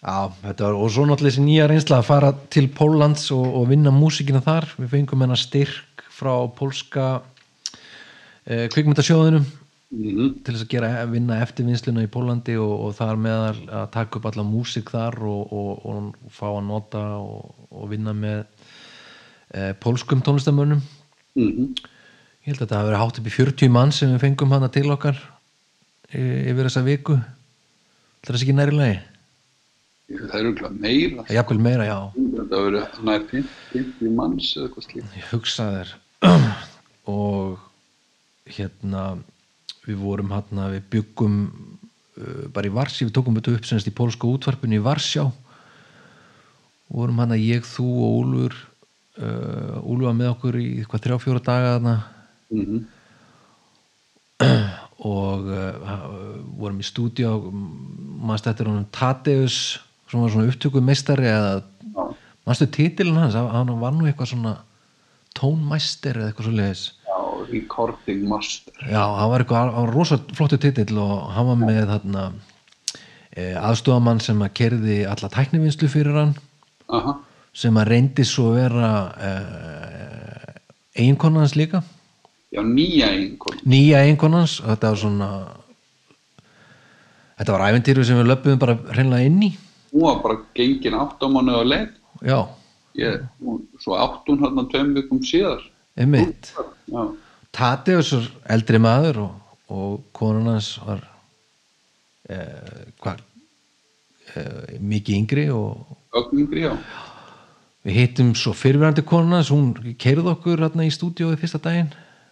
Já, þetta var, og svo náttúrulega þessi nýja reynsla að fara til Póllands og, og vinna músíkina þar. Við fengum hennar styrk frá pólska eh, kvikmyndasjóðunum mm til þess að gera, vinna eftirvinnsluna í Pólandi og, og þar meðal að taka upp alla músík þar og, og, fá að nota og, vinna með eh, pólskum tónlistamönnum. -hmm. Ég held að þetta hafi verið hátt upp í 40 mann sem við fengum hana til okkar eh, yfir þessa viku. Það er þessi ekki næri lagi. Það er auðvitað meira. Jafnvel meira, já. Það verður nær 50 50 manns eða eitthvað slíkt. ég hugsa þér og hérna við vorum hérna við byggum uh, bara í Varsjá, við tókum þetta upp semst í pólska útvarpinu í Varsjá vorum hérna ég, þú og Úlfur uh, Úlfur var með okkur í hvað þrjá fjóra daga þarna Mm og uh, vorum í stúdíu mannst þetta er honum Tadeus sem var svona upptökumeistari eða Já, mannstu titilin hans, hann var nú eitthvað svona tónmæster eða eitthvað svo leiðis já, recording master. Já, hann var eitthvað, hann var rosa flottu titill og hann var með þarna e, aðstofamann sem að kerði alla tæknivinnslu fyrir hann Aha, sem að reyndi svo vera e, eiginkonans líka já, nýja einhvern. nýja eiginkonans og þetta var svona þetta var æventýru sem við löpum bara hreinlega inn í Hún var bara gengin áttamánu á leið. Já, Ég, hún, svo átt hún hérna tveim vikum síðar. einmitt Já, Tadeus er eldri maður og, og konan hans var eh, hvað eh, mikið yngri og ögningri, já. við hittum svo fyrirverandi konan hans hún keirði okkur hérna í stúdíói fyrsta daginn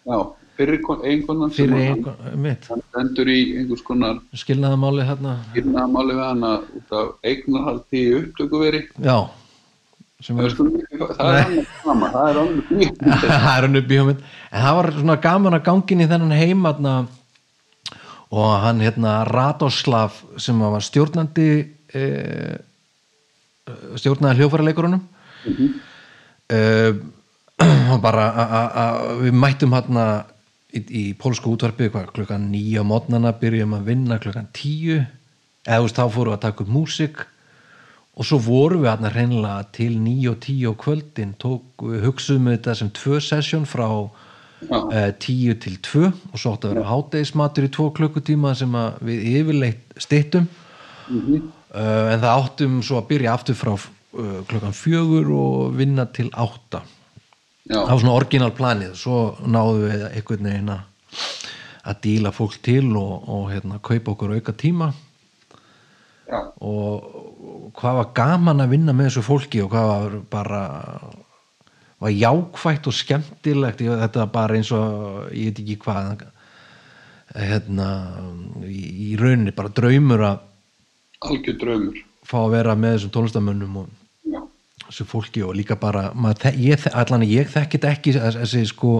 Já, fyrir einhvernan sem fyrir einhvern, mitt, hann stendur í einhvers konar skilnaðamáli hérna skilnaðamáli við hann að eignarhaldi í upptökuveri. já er, það er annað sama, það er annað mjög. það hann upp í hugmynd en það var svona gaman að gangin í þennan heim hérna, og hann hérna Radoslav sem var stjórnandi eh, stjórnaði hljófæraleikurunum mm -hmm. bara a- a- a- við mættum hérna í, í pólsku útvarpi klukkan nýja mótnana byrjum að vinna klukkan tíu. Eða þú veist, þá fórum við að taka upp músik og svo vorum við hérna hreinlega til nýju og tíu á kvöldin tók, hugsuðum við þetta sem tvö sessjón frá eh, tíu til tvö. Og svo átti að vera hádegismatur í tvo klukkutíma sem að við yfirleitt stittum Mhm. uh, en það áttum svo að byrja aftur frá uh, klukkan fjögur og vinna til átta það var svona orginal planið. Svo náðum við einhvern veginn að díla fólk til og, og hérna, kaupa okkur auka tíma. Já, og, hvað var gaman að vinna með þessu fólki og hvað var bara var jákvætt og skemmtilegt. Þetta var bara eins og ég veit ekki hvað hérna í, í rauninni bara draumur að algjör draumur. fá að vera með þessum tónlistamönnum og þessu fólki og líka bara maður, ég, allan ég þekkit ekki þess- þessi sko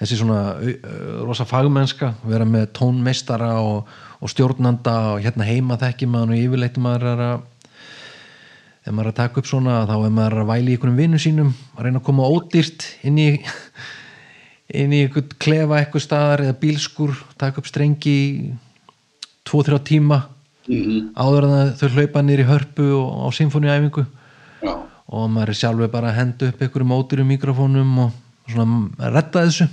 þessi svona uh, rosa fagmennska vera með tónmeistara og, og stjórnanda og hérna heima þekki maður og yfirleitt maður er að ef maður er að taka upp svona þá er maður að væli í einhvern vinnu sínum að reyna að koma ódýrt inn í inn í einhvern klefa eitthvað staðar eða bílskur, taka upp strengi í tvo-þrjá tíma mm áður en þau hlaupa nýr í hörpu og á symfóniæfingu og maður er sjálfur bara að henda upp einhverjum ódýrum mikrofónum og svona að redda þessu.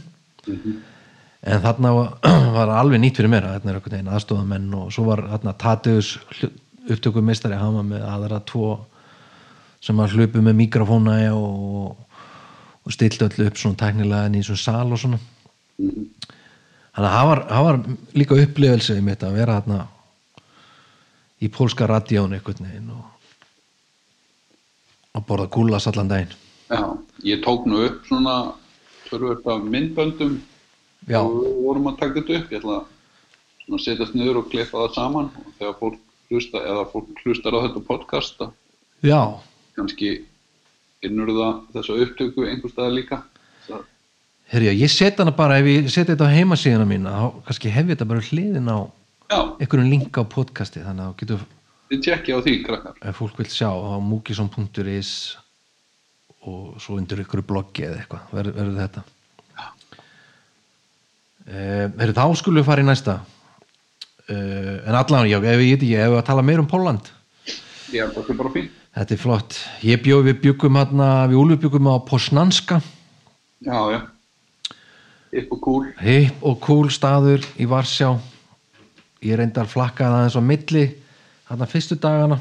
En þarna var, alveg nýtt fyrir mér að þarna er einhvern veginn aðstofamenn og svo var þarna Tadeus upptökumistari, hann var með aðra tvo sem að hlupu með mikrofóna og, og stilti öllu upp svona tæknilega inn í svona sal og svona. Þannig að það var, var líka upplifelse í mitt að vera þarna í pólska radíón einhvern veginn og að borða gúlas allan daginn já. Ég tók nú upp svona törfurt af myndböndum Já. og vorum að taka þetta upp. Ég ætla að setjast niður og klippa það saman og þegar fólk hlusta, eða fólk hlustar á þetta podcast já, kannski innur það þessa upptöku einhver staðar líka. Það, herrja, ég set hana bara ef ég set þetta á heimasíðuna mína þá kannski hef ég þetta bara hliðin á já, einhverjum link á podcasti þannig að þá getur, þið tjekki á því, krakkar. ef fólk vil sjá á múkisson.is og svo undir ykkur bloggi eða eitthvað. Verður, verður þetta. Uh, herrja, þá skulum við fara í næsta. Uh, en allan, já, ef ég ekki ef við að tala meir um Póland að það er bara fín. þetta er flott, ég bjóð við byggum hérna, við Úlfur byggum á Posnanska. Já, já. Hipp og cool. hipp og cool staður í Varsjá. Ég reyndar flakkaði aðeins á milli þarna fyrstu dagana.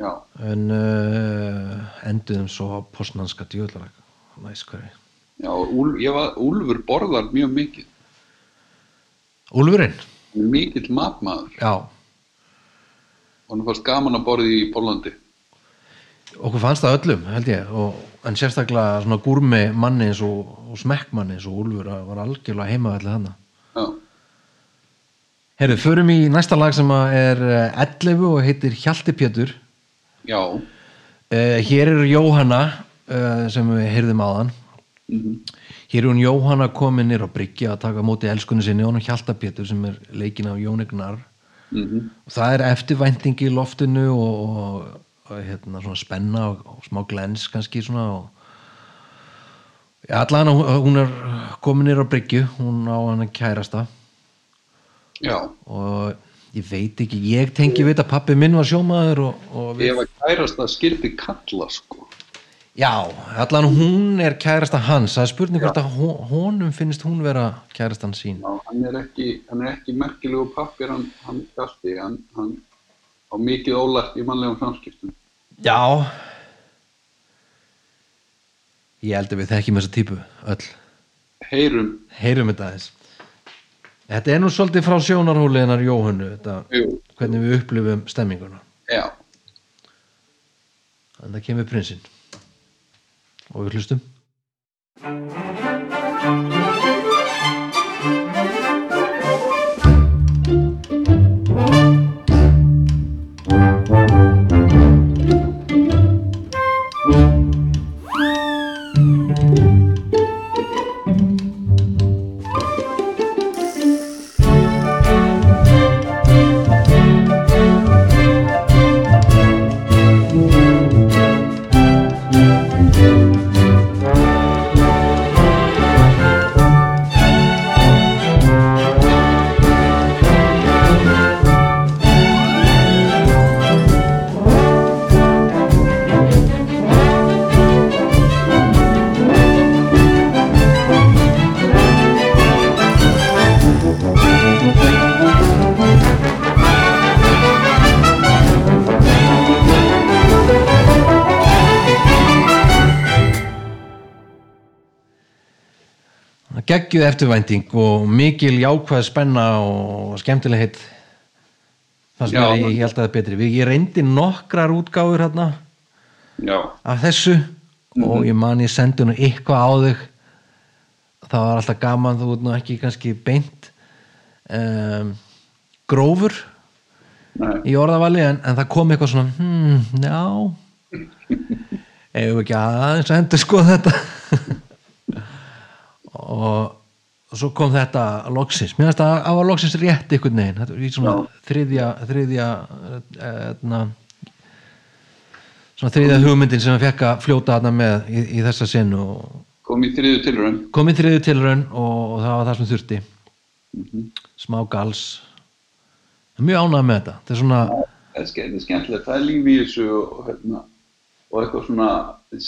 Já, en uh, enduðum svo posnanska djöðlarak næst hverju. Já, úl, var, Úlfur borðar mjög mikið. Úlfurinn, Hann mikill matmaður. já. Og hann fannst gaman að borði í Pólandi. okkur fannst það öllum held ég og, en sérstaklega svona gúrmi manni og, og smekkmanni eins og Úlfur að var algjörlega heimaðalli þannig Já, Herru, förum í næsta lag sem er eh, 11 og heitir Hjalti Pétur já, uh, hér er Jóhanna uh, sem við heyrðum áðan. Mhm, Hér er hún Jóhanna komin nýr á Bryggja að taka móti elskunni sinni. Og hún Hjalta Pétur sem er leikin af Jón Egnar mhm, og það er eftirvænting í loftinu og, og, og hérna, svona spenna og, og smá glens kannski svona og allan hún, er komin nýr á Bryggju. Hún á hann að kærasta já. og ég veit ekki, ég tengi við að pappi minn var sjómaður og, og við, Ég var kærast að skildi kalla, sko. já, allan hún er kærasta hans, það er spurning hvort að hon- honum finnst hún vera kærastan sín. Já, hann er ekki, ekki merkilegu pappir, hann, hann gæsti, hann, hann á mikið ólært í mannlegum samskiptum. Já. Ég held að við þekkjum þessa típu öll. Heyrum, Heyrum þetta aðeins Þetta er nú svolítið frá sjónarhóli hennar Jóhannu hvernig við upplifum stemminguna. Já, Þannig að kemur prinsinn. Og við hlustum geggjuð eftirvænting og mikil jákvæð spenna og skemmtileg heitt. Það sem Já. er, ég held að það er betri. Ég reyndi nokkrar útgáfur hérna af þessu og ég man ég sendi nú eitthvað á þig. Það var alltaf gaman þú ert nú ekki kannski beint um, grófur nei, í orðavali en, en það kom eitthvað svona hmm, já. Við ekki aðeins að endur skoða þetta og, svo kom þetta loksins, mér finnst að það var loksins rétt einhvern veginn, þetta í svona þriðja þriðja etna, svona þriðja hugmyndin sem við fekk að fljóta þarna með í, í þessa sinn kom í þriðu tilraun. Kom í þriðju tilraun og, og það var það sem þurfti. Smá gals. Mjög ánægð með þetta. Þetta er svona það er þetta er skemmtilegt, það er líf í þessu og, og, hérna, og eitthvað svona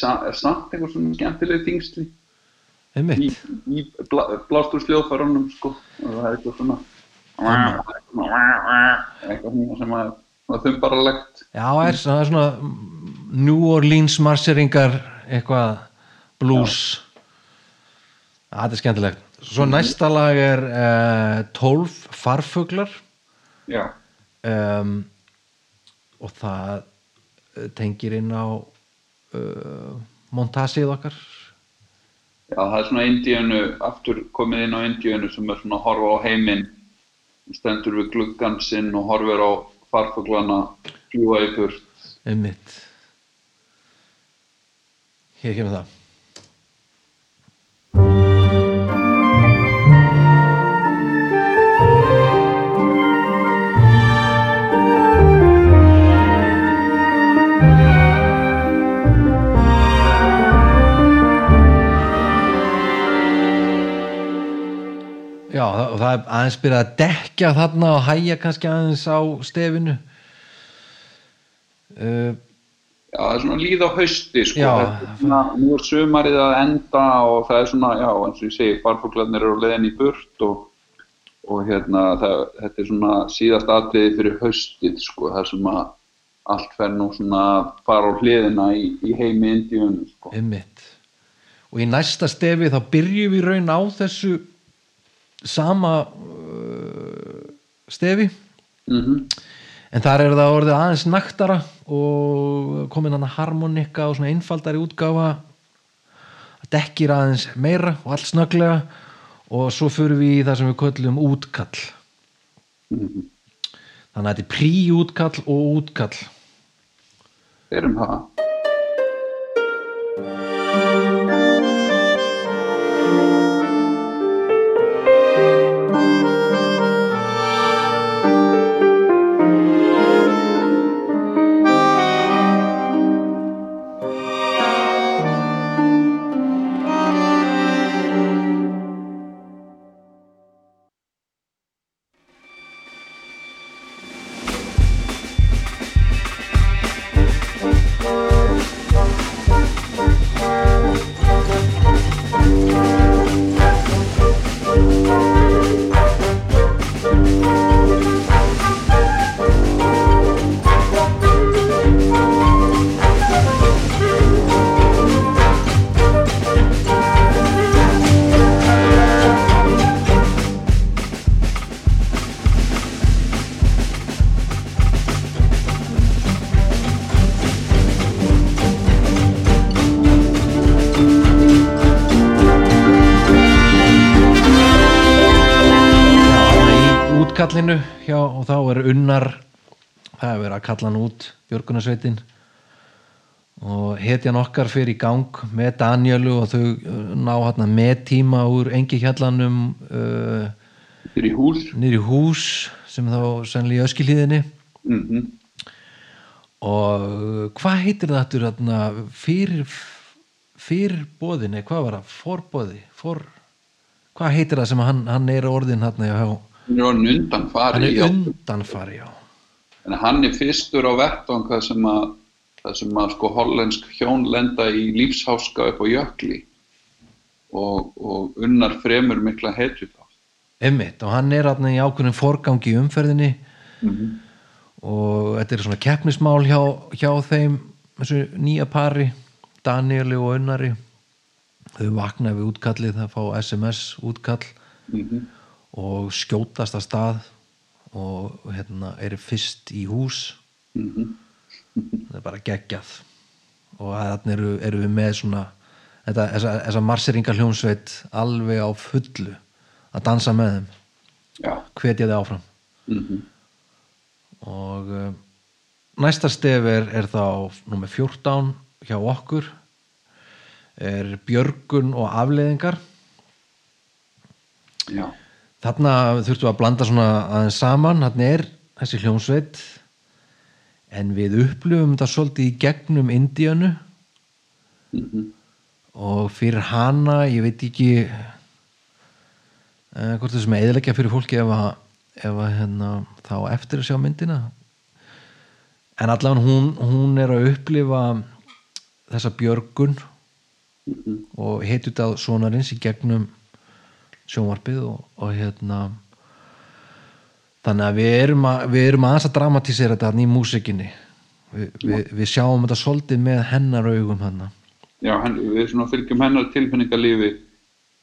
sa- er samt eitthvað svona skemmtileg þingsli í, í bla, blástursljóðfærunum sko. Og það er eitthvað svona eitthvað svona sem að þumbaralegt. Já, er, það er svona New Orleans marseringar eitthvað blues. Það er skemmtilegt. Svo næsta lag er uh, 12 farfuglar. Já, um, og það eh, tengir inn á uh, montasið okkar já, það er svona Indíönu, aftur komið inn á Indíönu sem er svona að horfa á heiminn stendur við gluggan sinn og horfir á farfuglana fljúa í burt einmitt. Hér kemur það Já, og það er aðeins byrjað að dekja þarna og hæja kannski aðeins á stefinu uh, Já, það er svona líð á hausti sko. Já. Er svona, nú er sumarið að enda og það er svona, já, eins og ég segi, farfuglarnir eru á leiðin í burt og, og hérna, það, þetta er svona síðast atriði fyrir haustið, sko, það sem að allt fer nú svona fara á hliðina í, í heimi Indíunum, sko. Og í næsta stefi þá byrjum við raun á þessu sama uh, stefi. Mm en þar er það orðið aðeins naktara og komin hann að harmonika og svona einfaldari útgáfa. Það dekkir aðeins meira og allt snögglega og svo fyrir við í það sem við köllum útkall. Mhm. þannig að þetta er prí-útkall og útkall. Erum það. í að kalla hann út Björgunarsveitin og hetjan okkar fyrir í gang með Danielu og þau uh, ná hérna með tíma úr engi hjallanum uh, Fyrir í hús. í hús sem þá sennilega í öskilíðinni Mm og uh, hvað heitir aftur hérna fyrir fyrir bóðinni, hvað var það? Forbóði, for hvað heitir það sem hann, hann er orðin hérna Hann er orðin undan hann er undanfari já En hann er fyrstur á vettvang það sem að, sem að sko hollensk hjón lenda í lífsháska upp á jökli og, og unnar fremur mikla hetju þá. Einmitt, og hann er hérna í ákveðin forgangi í umferðinni Mm og þetta er svona keppnismál hjá, hjá þeim þessu nýja pari Danieli og Unnari. Þau vakna við útkallið það fá SMS útkall mhm, og skjótast að stað og hérna eru fyrst í hús. Mhm, það er bara geggjað. Og þannig eru, eru við með svona þetta, þessa, þessa marseringa hljómsveit alveg á fullu að dansa með þeim. Já, hvetja þið áfram. Mhm, og uh, næsta stef er, er þá nummer 14 hjá okkur. Er björgun og afleiðingar. Já, þarna þurftum við að blanda svona aðeins saman. Þarna er þessi hljómsveit. En við upplifum þetta svolítið í gegnum Indíönu. Mhm, og fyrir hana ég veit ekki uh, hvort þessum eðilegja fyrir fólki ef að, ef að hérna, þá eftir að sjá myndina. En allavega hún, hún er að upplifa þessa björgun mhm, og heitut að sonarins í gegnum sjónvarpið og, og hérna þannig að við erum, að, við erum aðeins að dramatísera þetta í músikinni. Vi, við, við sjáum þetta svolítið með hennar augum hann já, henn, við fylgjum hennar tilfinningalífi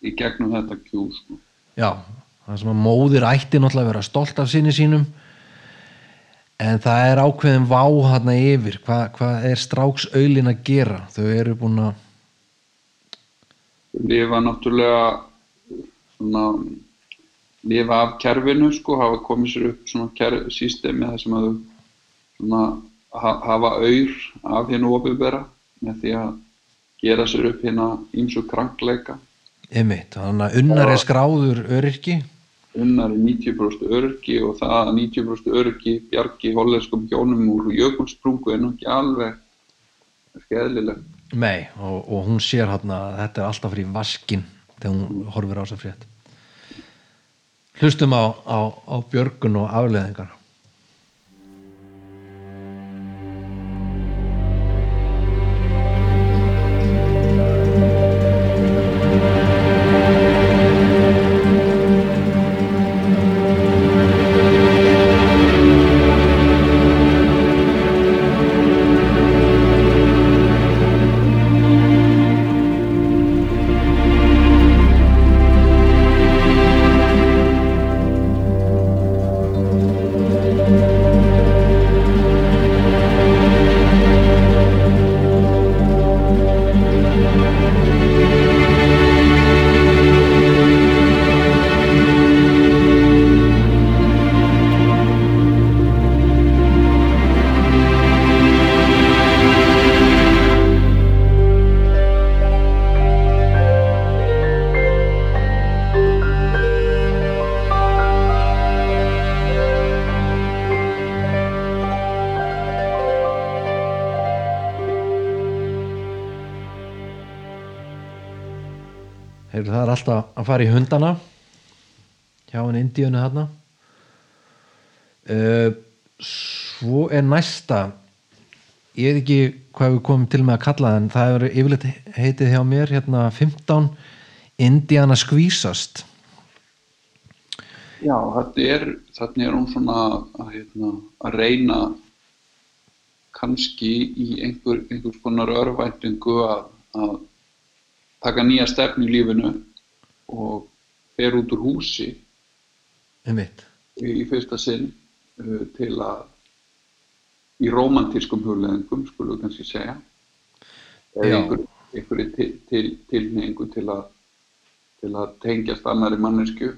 í gegnum þetta kjú, sko. já, það sem að móðir ætti náttúrulega að vera stolt af sinni sínum en það er ákveðin vá hann yfir, Hva, hvað er stráks aulin að gera, þau eru búin að lifa náttúrulega svona lifa af kerfinu sko, hafa komið sér upp svona systemi þar sem að svona ha, hafa auður af hérna opibera með því að gera sér upp hérna ímsu krankleika. Einmitt, þannig að unnar er skráður öryrki. Unnar er 90% öryggi og það að 90% öryggi bjargi hollenskum hjónum úr jökulsprungu er nú ekki alveg skeðlilegt. Nei, og, og hún sér hann að þetta er alltaf fyrir vaskin þegar hún horfir á þess frétt Hlustum á, á, á björgun og afleðingar Heyrðu, það er alltaf að fara í hundana hjá hann Indíunu þarna. Uh, svo er næsta. Ég veit ekki hvað við komum til með að kalla það en það hefur yfirleitt heitið hjá mér hérna 15 Indiana skvísast Já, þetta er, þarna er hún svona að, hérna, að reyna kannski í einhver, einhvers konar örvæntingu að, að taka nýja stefni í lífinu og fer út úr húsi um mitt í, fyrsta sinn uh, til að í romantískum hugleðingum, skulum við kannski segja. Eða einhver, einhverju til, til, til að til að tengjast annari mannesku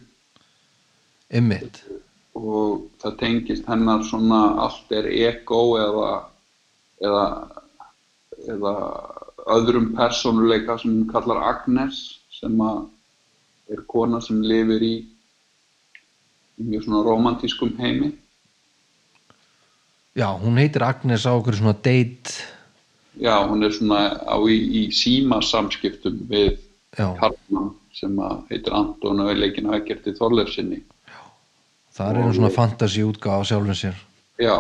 um mitt og það tengist hennar svona allt er ego eða eða, eða öðrum persónuleika sem hún kallar Agnes sem að er kona sem lifir í í mjög svona romantískum heimi. Já, hún heitir Agnes á okkur svona date. Já, hún er svona á í, í síma samskiptum við já, Karlmann sem að heitir Anton og er leikinn af Eggerti Þorleifsinni það er einu svona fantasy útgáð á sjálfum sér. Já,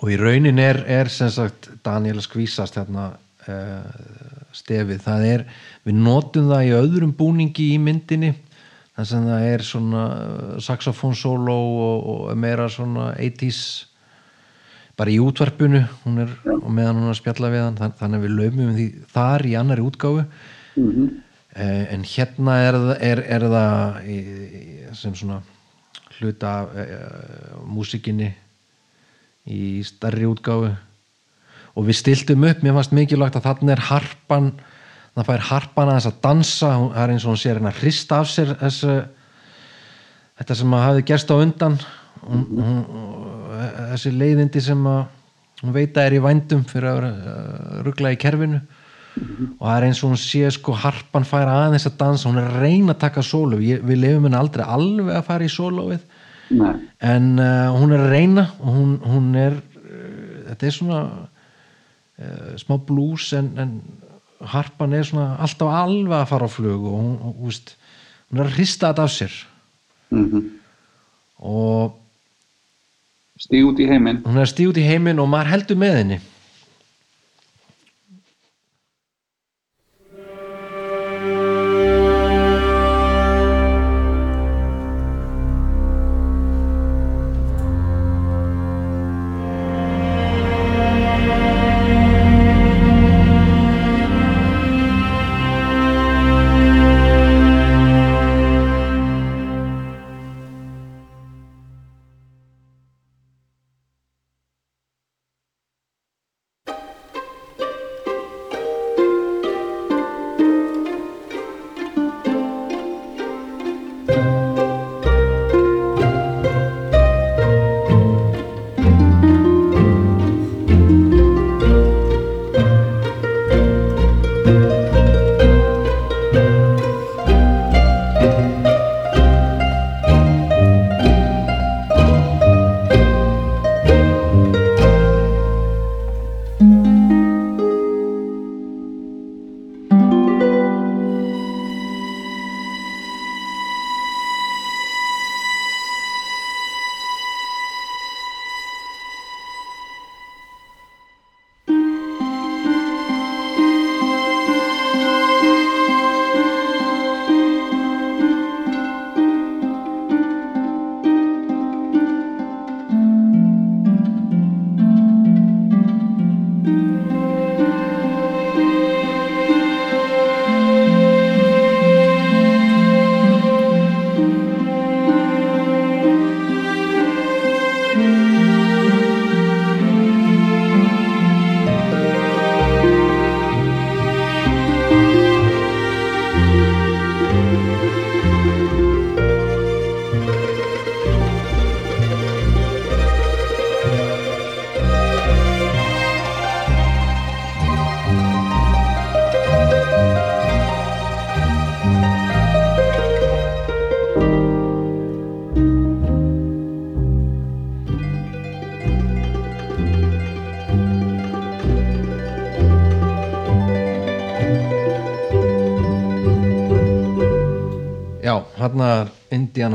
og í raunin er, er sem sagt Daniel að skvísast hérna uh, stefið, það er við notum það í öðrum búningi í myndinni þar sem það er svona uh, saxofón solo og, og meira svona 80s bara í útvarpinu er, og meðan hún er að spjalla við hann þann- þannig að við laumum því þar í annari útgáfu. Mm eh, en hérna er, er, er það sem svona hluta eh, músikinni í starri útgáfu. Og við stiltum upp, mér fannst mikilvægt að þarna er harpan það fær harpan að þess að dansa það er eins og hún sér hérna að hrista af sér þessu, þetta sem að hafi gerst á undan. Hún, hún, þessi leiðindi sem að hún veit að er í vændum fyrir að uh, ruggla í kerfinu. Og það er eins og hún sé sko harpan færa aðeins að dansa, hún er að reyna að taka sólu, við lefum henni aldrei alveg að fara í sólóið Nei, en uh, hún er að reyna og hún, hún er uh, þetta er svona uh, smá blues en, en harpan er svona alltaf alveg að fara á flug og hún, hún, veist, hún er að hrista þetta af sér. Mm og stíg út í heiminn. hún er að stíða út í heiminn og maður heldur með henni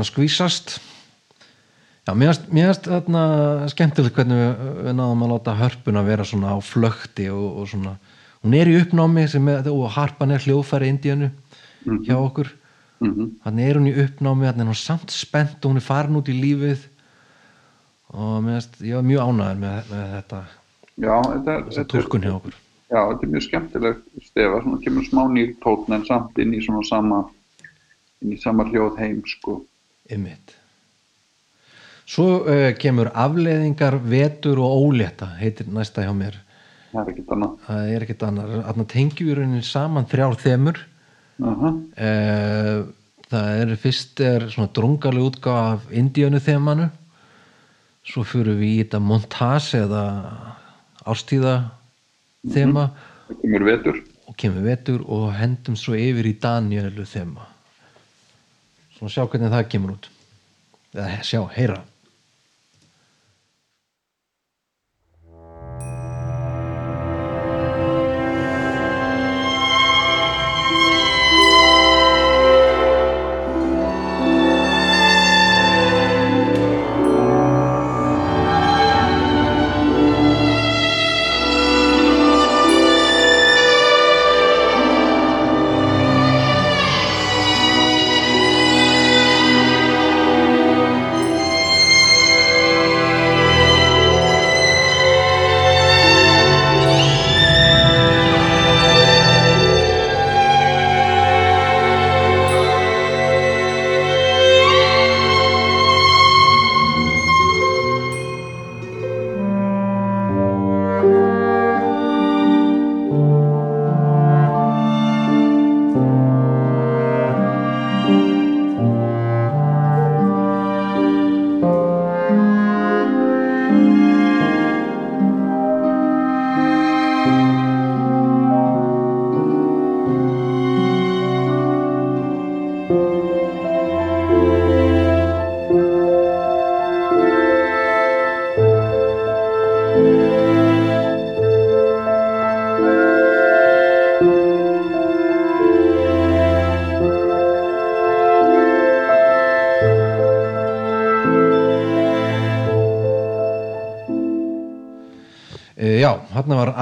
Indiana skvísast. Já, mér finnst- hérna skemmtilegt hvernig við, við náðum að láta hörpuna vera svona á flökti og, og svona, hún er í uppnámi er, og harpan er hljóðfæri Indianu hjá okkur. Mm þannig er hún í uppnámi, þannig er hún samt spennt og hún er farin út í lífið. Og mér finnst, ég var mjög ánæður með, með þetta, Já, þetta er, þetta tólkun hjá okkur. Já, þetta er mjög skemmtilegt stefa, svona kemur smá nýr tótn en samt inn í svona sama, inn í sama hljóð heim, sko. Einmitt. Svo uh, kemur afleðingar, vetur og ólétta, heitir næsta hjá mér. Það er ekkert annað. Það er ekkert annar. Þannig tengjum við rauninni saman þrjár þemur. Aha, Uh, það er fyrst er svona drungaleg útgáfa af Indíönu þemanu. Svo fyrir við í þetta montage eða ástíða þema það kemur vetur. og kemur vetur og hendum svo yfir í Danielu þema. Svona sjá hvernig það kemur út. Eða sjá, heyra.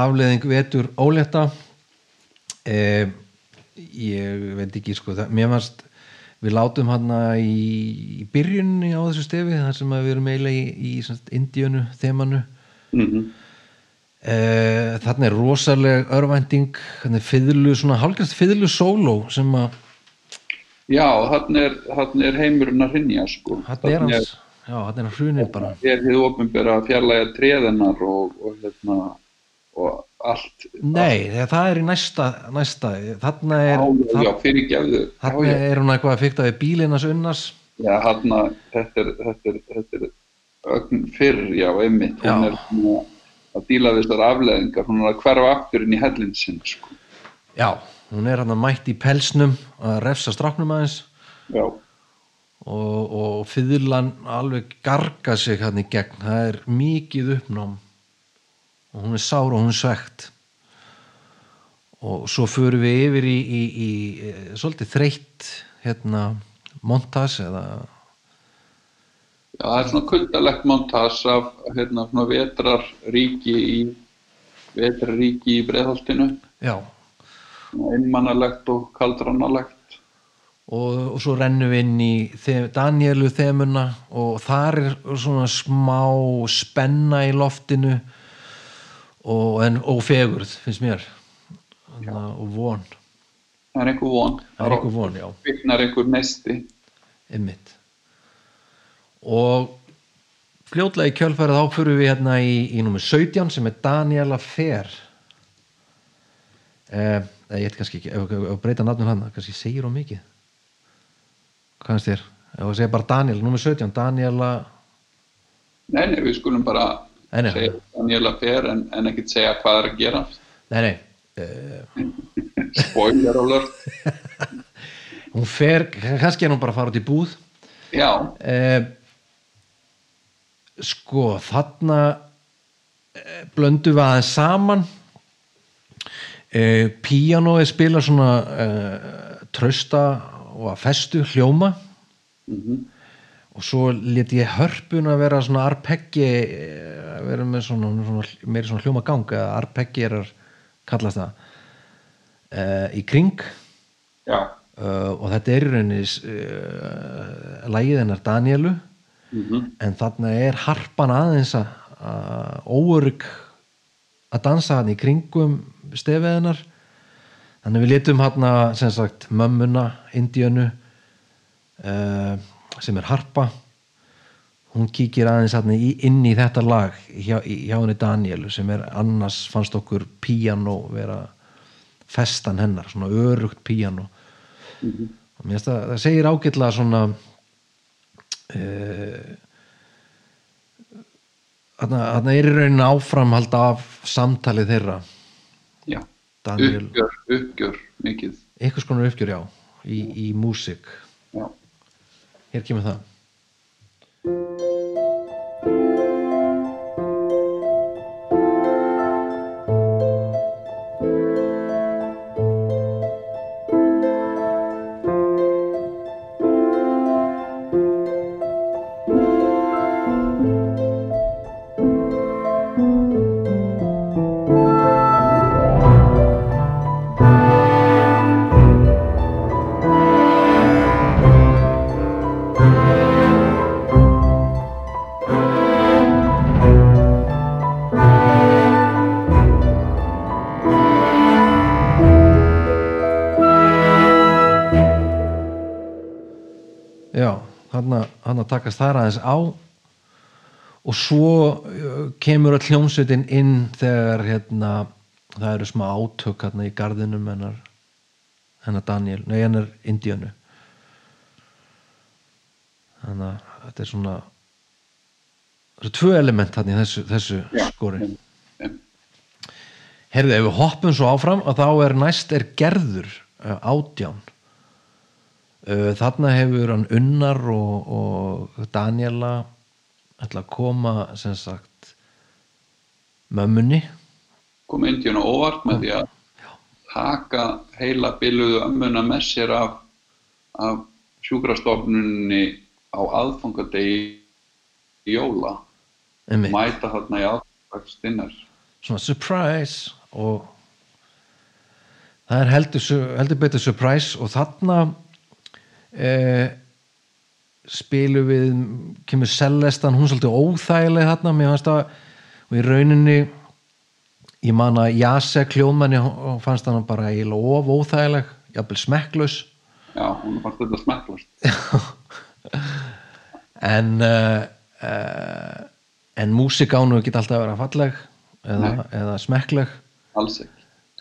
Afleðing vetur ólétta. Uh, ég veit ekki sko það, mér varst við látum hann í, í byrjunni á þessu stefi þar sem við erum eiginlega í, í Indíönu þemanu. Mm Uh, þarna er rosaleg örvænting þannig fiðlu, svona hálfgjast fiðlu sóló sem að Já, hann er, er heimurinn að hrinja sko. hann er hans já, hann er hann hrunið bara. er þið ofinbera að fjarlæga treðennar og, og, hérna, og allt nei, þegar það er í næsta, næsta þarna er Já, já, þarna, þarna er hún eitthvað að fykta við bílinas unnars. Já, þarna, þetta er þetta er, þetta er fyrr, já, einmitt. Hún er að díla við þessar afleðingar hún er að hverfa aftur inn í hellin sinn sko. já, hún er hann að mætt í pelsnum að refsa stráknum aðeins. Já, og, og fiðlan alveg garga sig hann í gegn. Það er mikið uppnám og hún er sár og hún er svegt og svo förum við yfir í, í, í, í svolítið þreytt hérna montas eða? Já, það er svona kuldalegt montas af hérna svona vetrarríki í vetrarríki í breiðholtinu. Já, einmannalegt og kaldranalegt. Og, og svo rennum við inn í þe- Danielu þemuna og þar er svona smá spenna í loftinu og, en, og fegurð finnst mér Þannig, að- og von, það er einhver von það er eitthvað von, já kviknar einhver nesti Einmitt. Og fljótlega í kjölfærið þá fyrir við hérna í, í nummer 17 sem er Daniela Fer. Eh, ég ætti kannski ekki, ef, ef breyta nafnum hann, kannski segir hún mikið. Hvað finnst þér? Ef að segja bara Daniel, nummer 17, Daniela, nei, nei, við skulum bara. Segja Daniela fer en, en ekkert segja hvað er að gera. Nei, nei, eh, spoiler alert. Hún fer, kannski er hún bara að fara út í búð. já, Eh, sko, þarna eh, blöndum við aðeins saman. Eh, píanóið spilar svona eh, trausta og að festu hljóma. Mhm. Og svo let ég hörpun að vera svona arpeggi eh, að vera með svona, svona svona hljóma gang eða arpeggi er að kallast það eh, í kring. Uh, og þetta er í rauninni uh, lægið hennar Danielu. Mhm, en þarna er harpan aðeins að að óörygg að dansa hann í kringum stefið hennar. Þannig við letum hann sagt mömmuna, indíönu uh, sem er harpa hún kíkir aðeins inn í þetta lag hjá, hjá henni Danielu sem er annars fannst okkur píanó vera festan hennar, svona örugt og mér finnst það, það segir ágætlega svona uh, þarna er í rauninni áframhald af samtalið þeirra. Já. Daniel, uppgjör, uppgjör mikið. Einhvers konar uppgjör já í, í músík. Já, hér kemur það að takast þar aðeins á. Og svo uh, kemur að hljómsveitin inn þegar hérna, það eru smá átök hérna í garðinum hennar hennar Daniel, nei hennar Indíönu. Þannig að þetta er svona það eru tvö element hann í þessu, þessu Já. skori. Herðu, ef við hoppum svo áfram að þá er næst er gerður uh, átján þarna hefur hann Unnar og, og Daniela ætla að koma sem sagt mömmunni. Kom Indíun á óvart með því að taka heila biluðu ömmuna með sér af, af sjúkrastofnunni á aðfangadegi í jóla. Einmitt. mæta þarna í aðfangstinnar svona surprise og það er heldur, heldur betur surprise og þarna eh, spilum við kemur Celestan, hún er svolítið óþægileg þarna, mér fannst það og í rauninni ég man að Jasek hljóðmanni hún fannst hann bara eiginlega of óþægileg jafnvel smekklaus Já, hún fannst þetta smekklast. en uh, uh, en músikánu geta alltaf að vera falleg eða, eða smekkleg Alls ekki.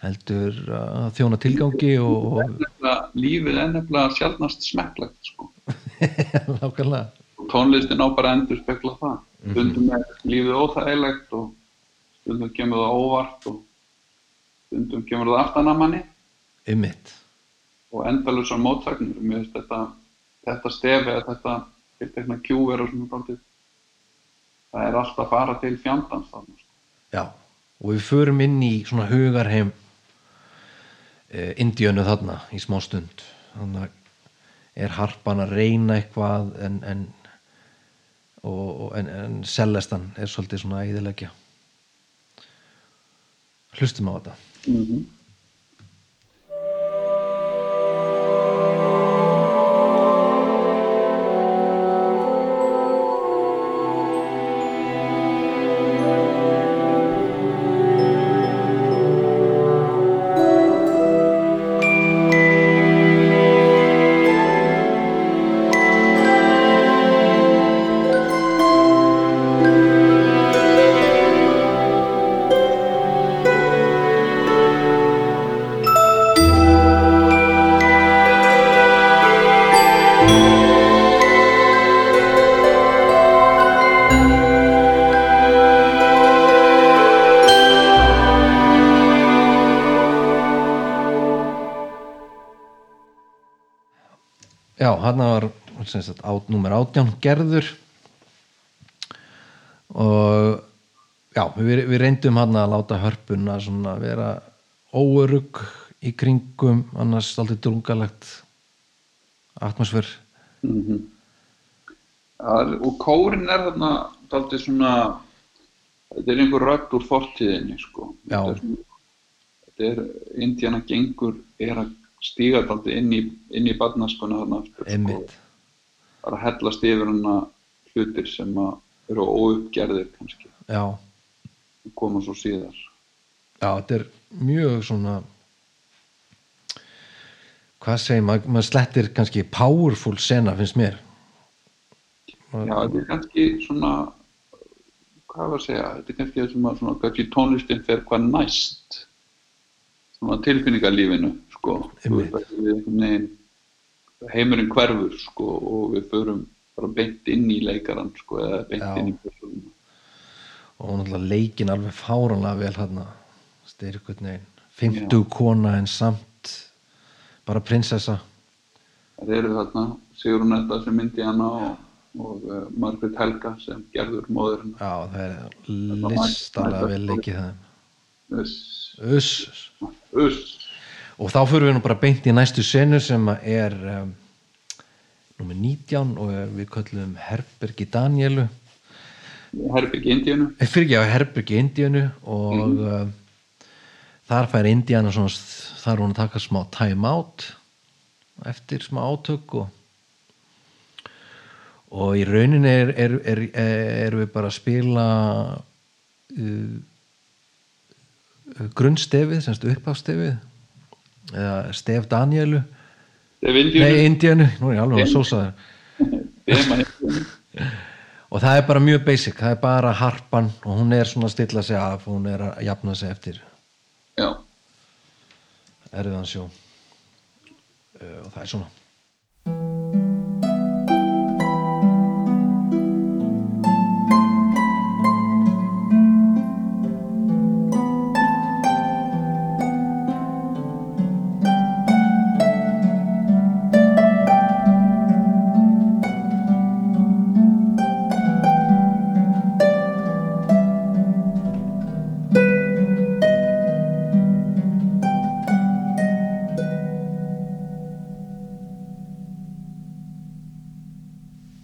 Heldur að þjóna tilgangi og, lífið er nefnilega sjálfnast smekklegt, sko. Og tónlistin á bara endur spekla það. Stundum er lífið óþægilegt og stundum kemur það óvart og stundum kemur það aftan að manni ymmit og endalusar mótsagnir. Mér finnst þetta, þetta stefi eða þetta tiltekna kjúver og svona dálítið. Það er alltaf að fara til fjandans þarna, sko. já, og við förum inn í svona hugarheim Indíönu þarna í smá stund. Þannig er harpan að reyna eitthvað en, en en, en Celestan er svolítið svona að eyðileggja. Hlustum á þetta. Mm Já, hann var sagt, át, númer átján gerður og já, við, við reyndum hann að láta hörpuna svona vera óörug í kringum annars aldrei drungalegt atmosfér -hmm. og kórin er þarna dálítið svona þetta er einhver rödd úr fortíðinni sko. Þetta er, er Indiana gengur er að stíga dálítið inn í, í barnaskona þarna aftur er að hellast yfir hana hlutir sem eru óuppgerðir kannski. Já, og koma svo síðar. Já, þetta er mjög svona hvað segir maður, maður slettir kannski powerful sena finnst mér. Já, þetta er kannski svona hvað var að segja, þetta er kannski að tónlistin fer hvað næst tilfinningarlífinu sko, heimurinn hverfur sko og við förum bara beint inn í leikarann sko eða beint Já. inn í persónuna. Og náttúrulega leikin alveg fáranlega vel hérna styrkut neginn, 50 kona en samt bara prinsessa. Það eru þarna Sigrun Edda sem myndi hana og, og uh, Margrét Helga sem gerður móðurinn já það er listalega vel leikið það Uss, Uss. Og þá fyrir við nú bara beint í næstu senu sem er um, nummer 19 og við köllum Herbergi Danielu Herbygg Indíunu Eh, fyrir ekki á Herbergi Indíunu og mm. þar fær Indíana þar hún að taka smá time out eftir smá átök og og í rauninni er, er, er, er við bara að spila uh, grunnstefið semst uppástefið eða stef Danielu. Nei, Indíunu Indíanu, nú er ég alveg að sósa það og það er bara mjög basic, það er bara harpan og hún er svona að stilla sig af hún er að jafna sig eftir. Já, erfiðan sjó. Uh, og það er svona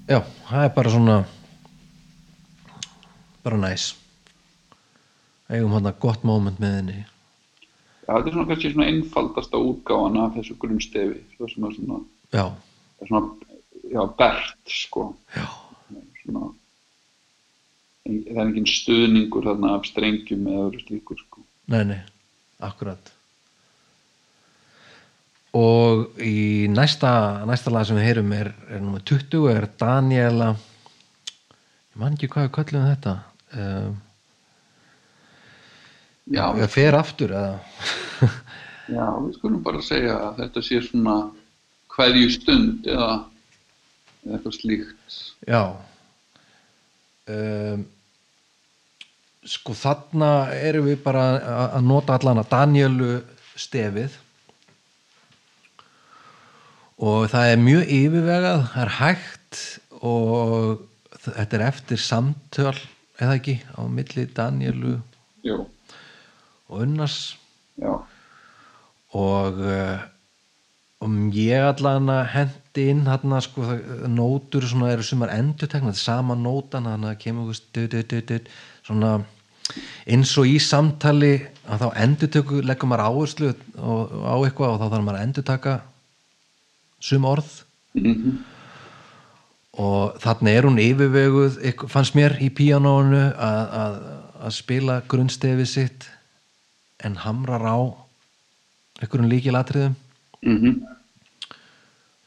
já, það er bara svona bara næs eigum hann gott moment með henni. Já, þetta er svona kannski svona einfaldasta útgáfan af þessu grunnstefi það sem er svona, já, svona já, bert sko. Já, svona það er engin stuðningur þarna af strengjum eða öðru slíkur sko. Nei, nei, akkurat og í næsta næsta lag sem við heyrum er, er nummer 20 er Daniela ég man ekki hvað við köllum þetta. Um, Já, ég fer aftur já, við skulum bara segja að þetta sé svona hverju stund eða, eitthvað slíkt. Já. Um, Sko þarna erum við bara að nota allan að Danielu stefið og það er mjög yfirvegað, það er hægt og þetta er eftir samtöl eða ekki á milli Danielu Jú, og Unnars. Já, og uh, um ég allan að hendi inn þarna sko nótur svona eru sumar endurtekna þetta er sama nótan þannig að kemur du, svona eins og í samtali að þá endurtöku leggur maður áherslu og, á eitthvað og þá þarf maður að endurtaka sum orð. Mhm, og þarna er hún yfirveguð fannst mér í píanónu að, spila grunnstefið sitt en hamrar á einhverjum líkilatriðum mhm,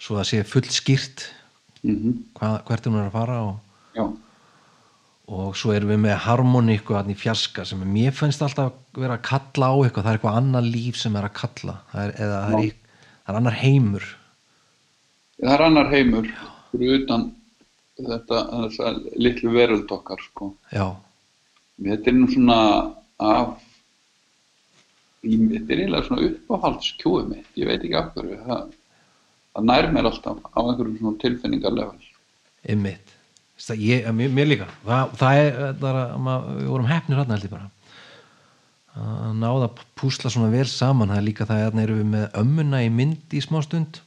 svo það sé full skýrt mhm, hvað, hvert hún er að fara og, og svo erum við með harmoníku í fjarska sem mér finnst alltaf vera að kalla á eitthvað, það er eitthvað annað líf sem er að kalla. Það er, eða það er, það er annar heimur það er annar heimur fyrir utan þetta, litlu veröld okkar sko. Já, Þetta er nú svona af þetta er eiginlega svona uppáhaldskjúið mitt, ég veit ekki af hverju. Það, það nær mér alltaf á einhverjum svona tilfinningarlevel það, ég, mér, mér líka. Það, það er, það er að við vorum hefnir hann held ég bara. Að náða að púsla svona vel saman. Það er líka það að erum við með ömmuna í mynd í smá stund.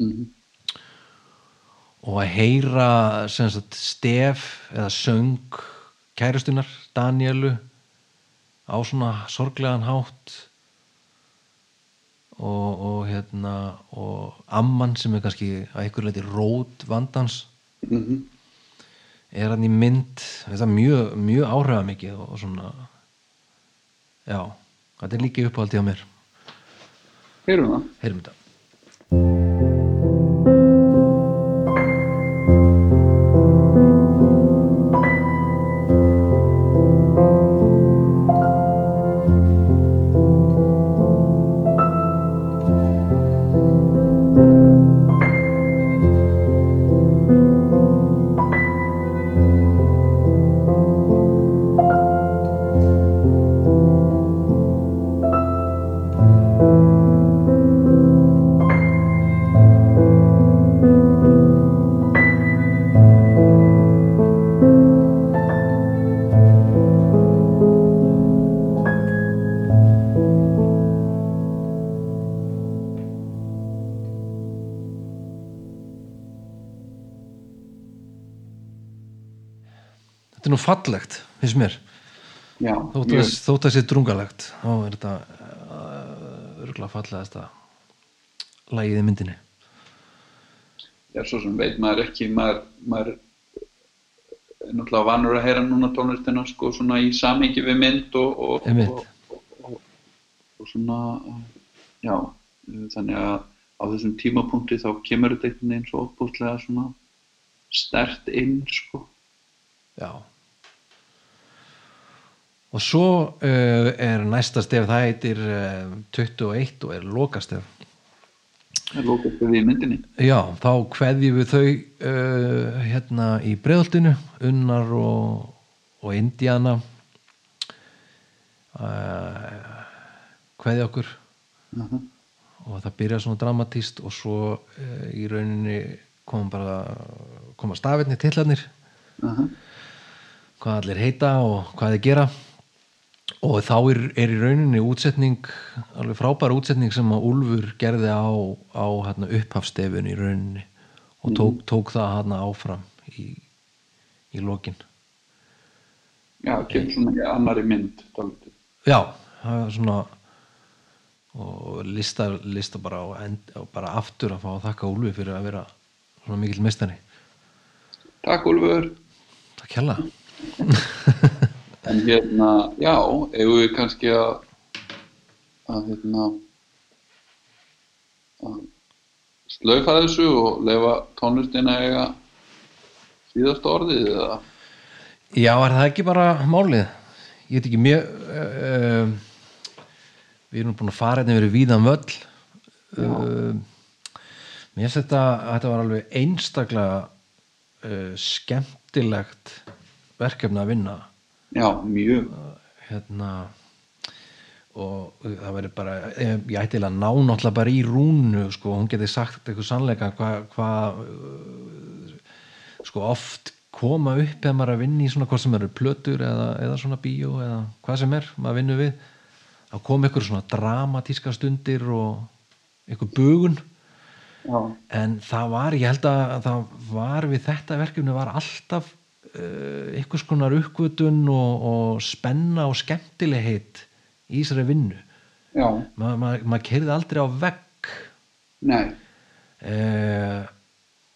Mm og að heyra sagt, stef eða söng kærustunar Danielu á svona sorglegan hátt og, og hérna og amman sem er kannski að einhver leiti rót vandans -hmm. er hann í mynd mjög, mjög áhrifa mikið og svona já, þetta er líka uppáhaldi á mér Heyrum það? heyrum þetta þótt að, þótt að sé drungalegt þá er þetta uh, örgulega fallegasta lagið í myndinni. Já, svo sem veit maður ekki, maður, maður er náttúrulega vanur að heyra núna tónlistina sko svona í samhengi við mynd og, og, og, og, og, og svona, já, þannig að á þessum tímapunkti þá kemur þetta veginn svo óbúslega svona stert inn sko. já og svo uh, er næsta stef það heitir uh, 21 og er lokastef er lókast við í myndinni. já, þá kveðjum við þau uh, hérna í breiðoltinu Unnar og, og Indiana kveðja okkur Uh -huh. og það byrja svona dramatíst og svo í rauninni koma bara koma stafirni tillarnir Uh -huh. hvað allir heita og hvað þeir gera og þá er, er í rauninni útsetning alveg frábæra útsetning sem að Úlfur gerði á, á hérna, upphafstefun í rauninni og tók, tók það hérna áfram í, í lokin. Já, kemur svona í annari mynd dálítið. já, það er svona og lista, lista bara og bara aftur að fá að þakka Úlfi fyrir að vera svona mikill meistari. Takk Úlfur. Takk hella En hérna, já, eigum við kannski að að hérna að slaufa þessu og lefa tónlistina eiga síðast orðið eða? Já, er það ekki bara málið? Ég veit ekki mjög uh, við erum búin að fara hérna verið víðan völl uh, mér finnst þetta þetta var alveg einstaklega uh, skemmtilegt verkefni að vinna Já, mjög. Hérna og það verður bara ég ætti að ná náttúrulega bara í rúnu sko, hún geti sagt eitthvað sannleika hvað hva, sko oft koma upp eða maður að vinna í svona hvað sem eru plötur eða, eða svona bíó eða hvað sem er, maður vinnur við að koma ykkur svona dramatíska stundir og ykkur bugun. Já, en það var, ég held að það var við þetta verkefni var alltaf uh, einhvers konar uppgötun og, og spenna og skemmtilegheit í þessari vinnu. Já, Ma, ma, maður kerði aldrei á vegg. Nei. Uh,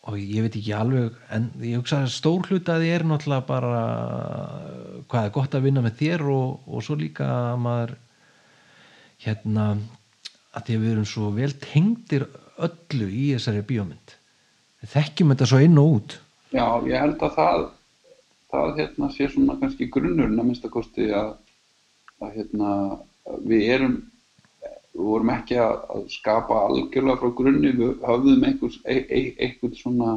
og ég veit ekki alveg en ég hugsa að stór hluta því er náttúrulega bara hvað er gott að vinna með þér og, og svo líka að maður hérna að því að við erum svo vel tengdir öllu í þessari bíómynd. Þekkjum þetta svo inn og út. Já, ég held að það það hérna sé svona kannski grunnurinn að minnsta kosti að, að hérna við erum við vorum ekki að, skapa algjörlega frá grunni, við höfðum einhvers, e, e, einhvern svona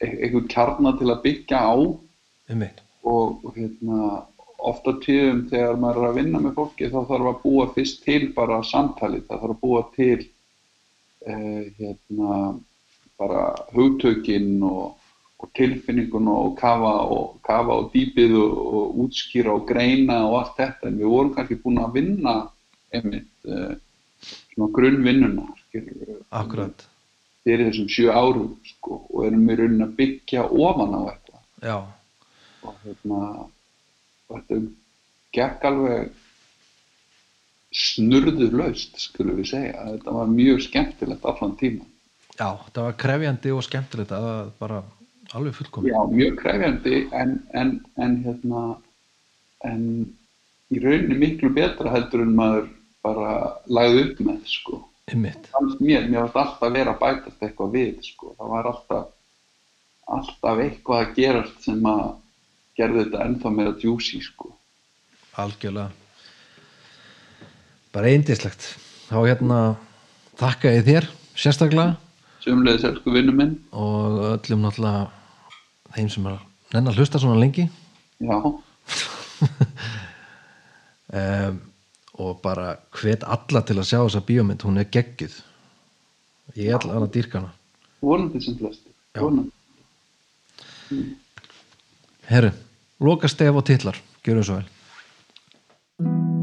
e, einhvern kjarnar til að byggja á. Og, hérna ofta tíðum þegar maður er að vinna með fólki þá þarf að búa fyrst til bara samtalið, það þarf að búa til eh, hérna bara hugtökin og, og tilfinningun og kafa og kafa og dýpið og, og útskýra og greina og allt þetta. En við vorum kannski búin að vinna einmitt eh, svona grunnvinnuna akkurat, fyrir þessum sjö árum sko, og erum við raunin að byggja ofan á þetta. Já, og hérna þetta gekk alveg snurður laust skulum við segja, þetta var mjög skemmtilegt allan tíma, já, það var krefjandi og skemmtilegt að bara alveg fullkomi já mjög krefjandi en, en, en hérna en í rauninni miklu betra heldur en maður bara lagði upp með sko. Mér, mér varst alltaf að vera að bætast eitthvað við sko, það var alltaf alltaf eitthvað að gerast sem að gerði þetta ennþá meira djúsi sko. Algjörlega. Bara eindislegt þá hérna þakka ég þér sérstaklega sömulegis elsku vinnu minn. Og öllum náttúrulega þeim sem er nenn að hlusta svona lengi. Já, um, og bara hvet alla til að sjá þessa bíómynd. Hún er geggjuð. Ég ætla að dýrka hana. Vonandi sem flesti vonandi. Herru, loka stef og titlar. Gjörum svo vel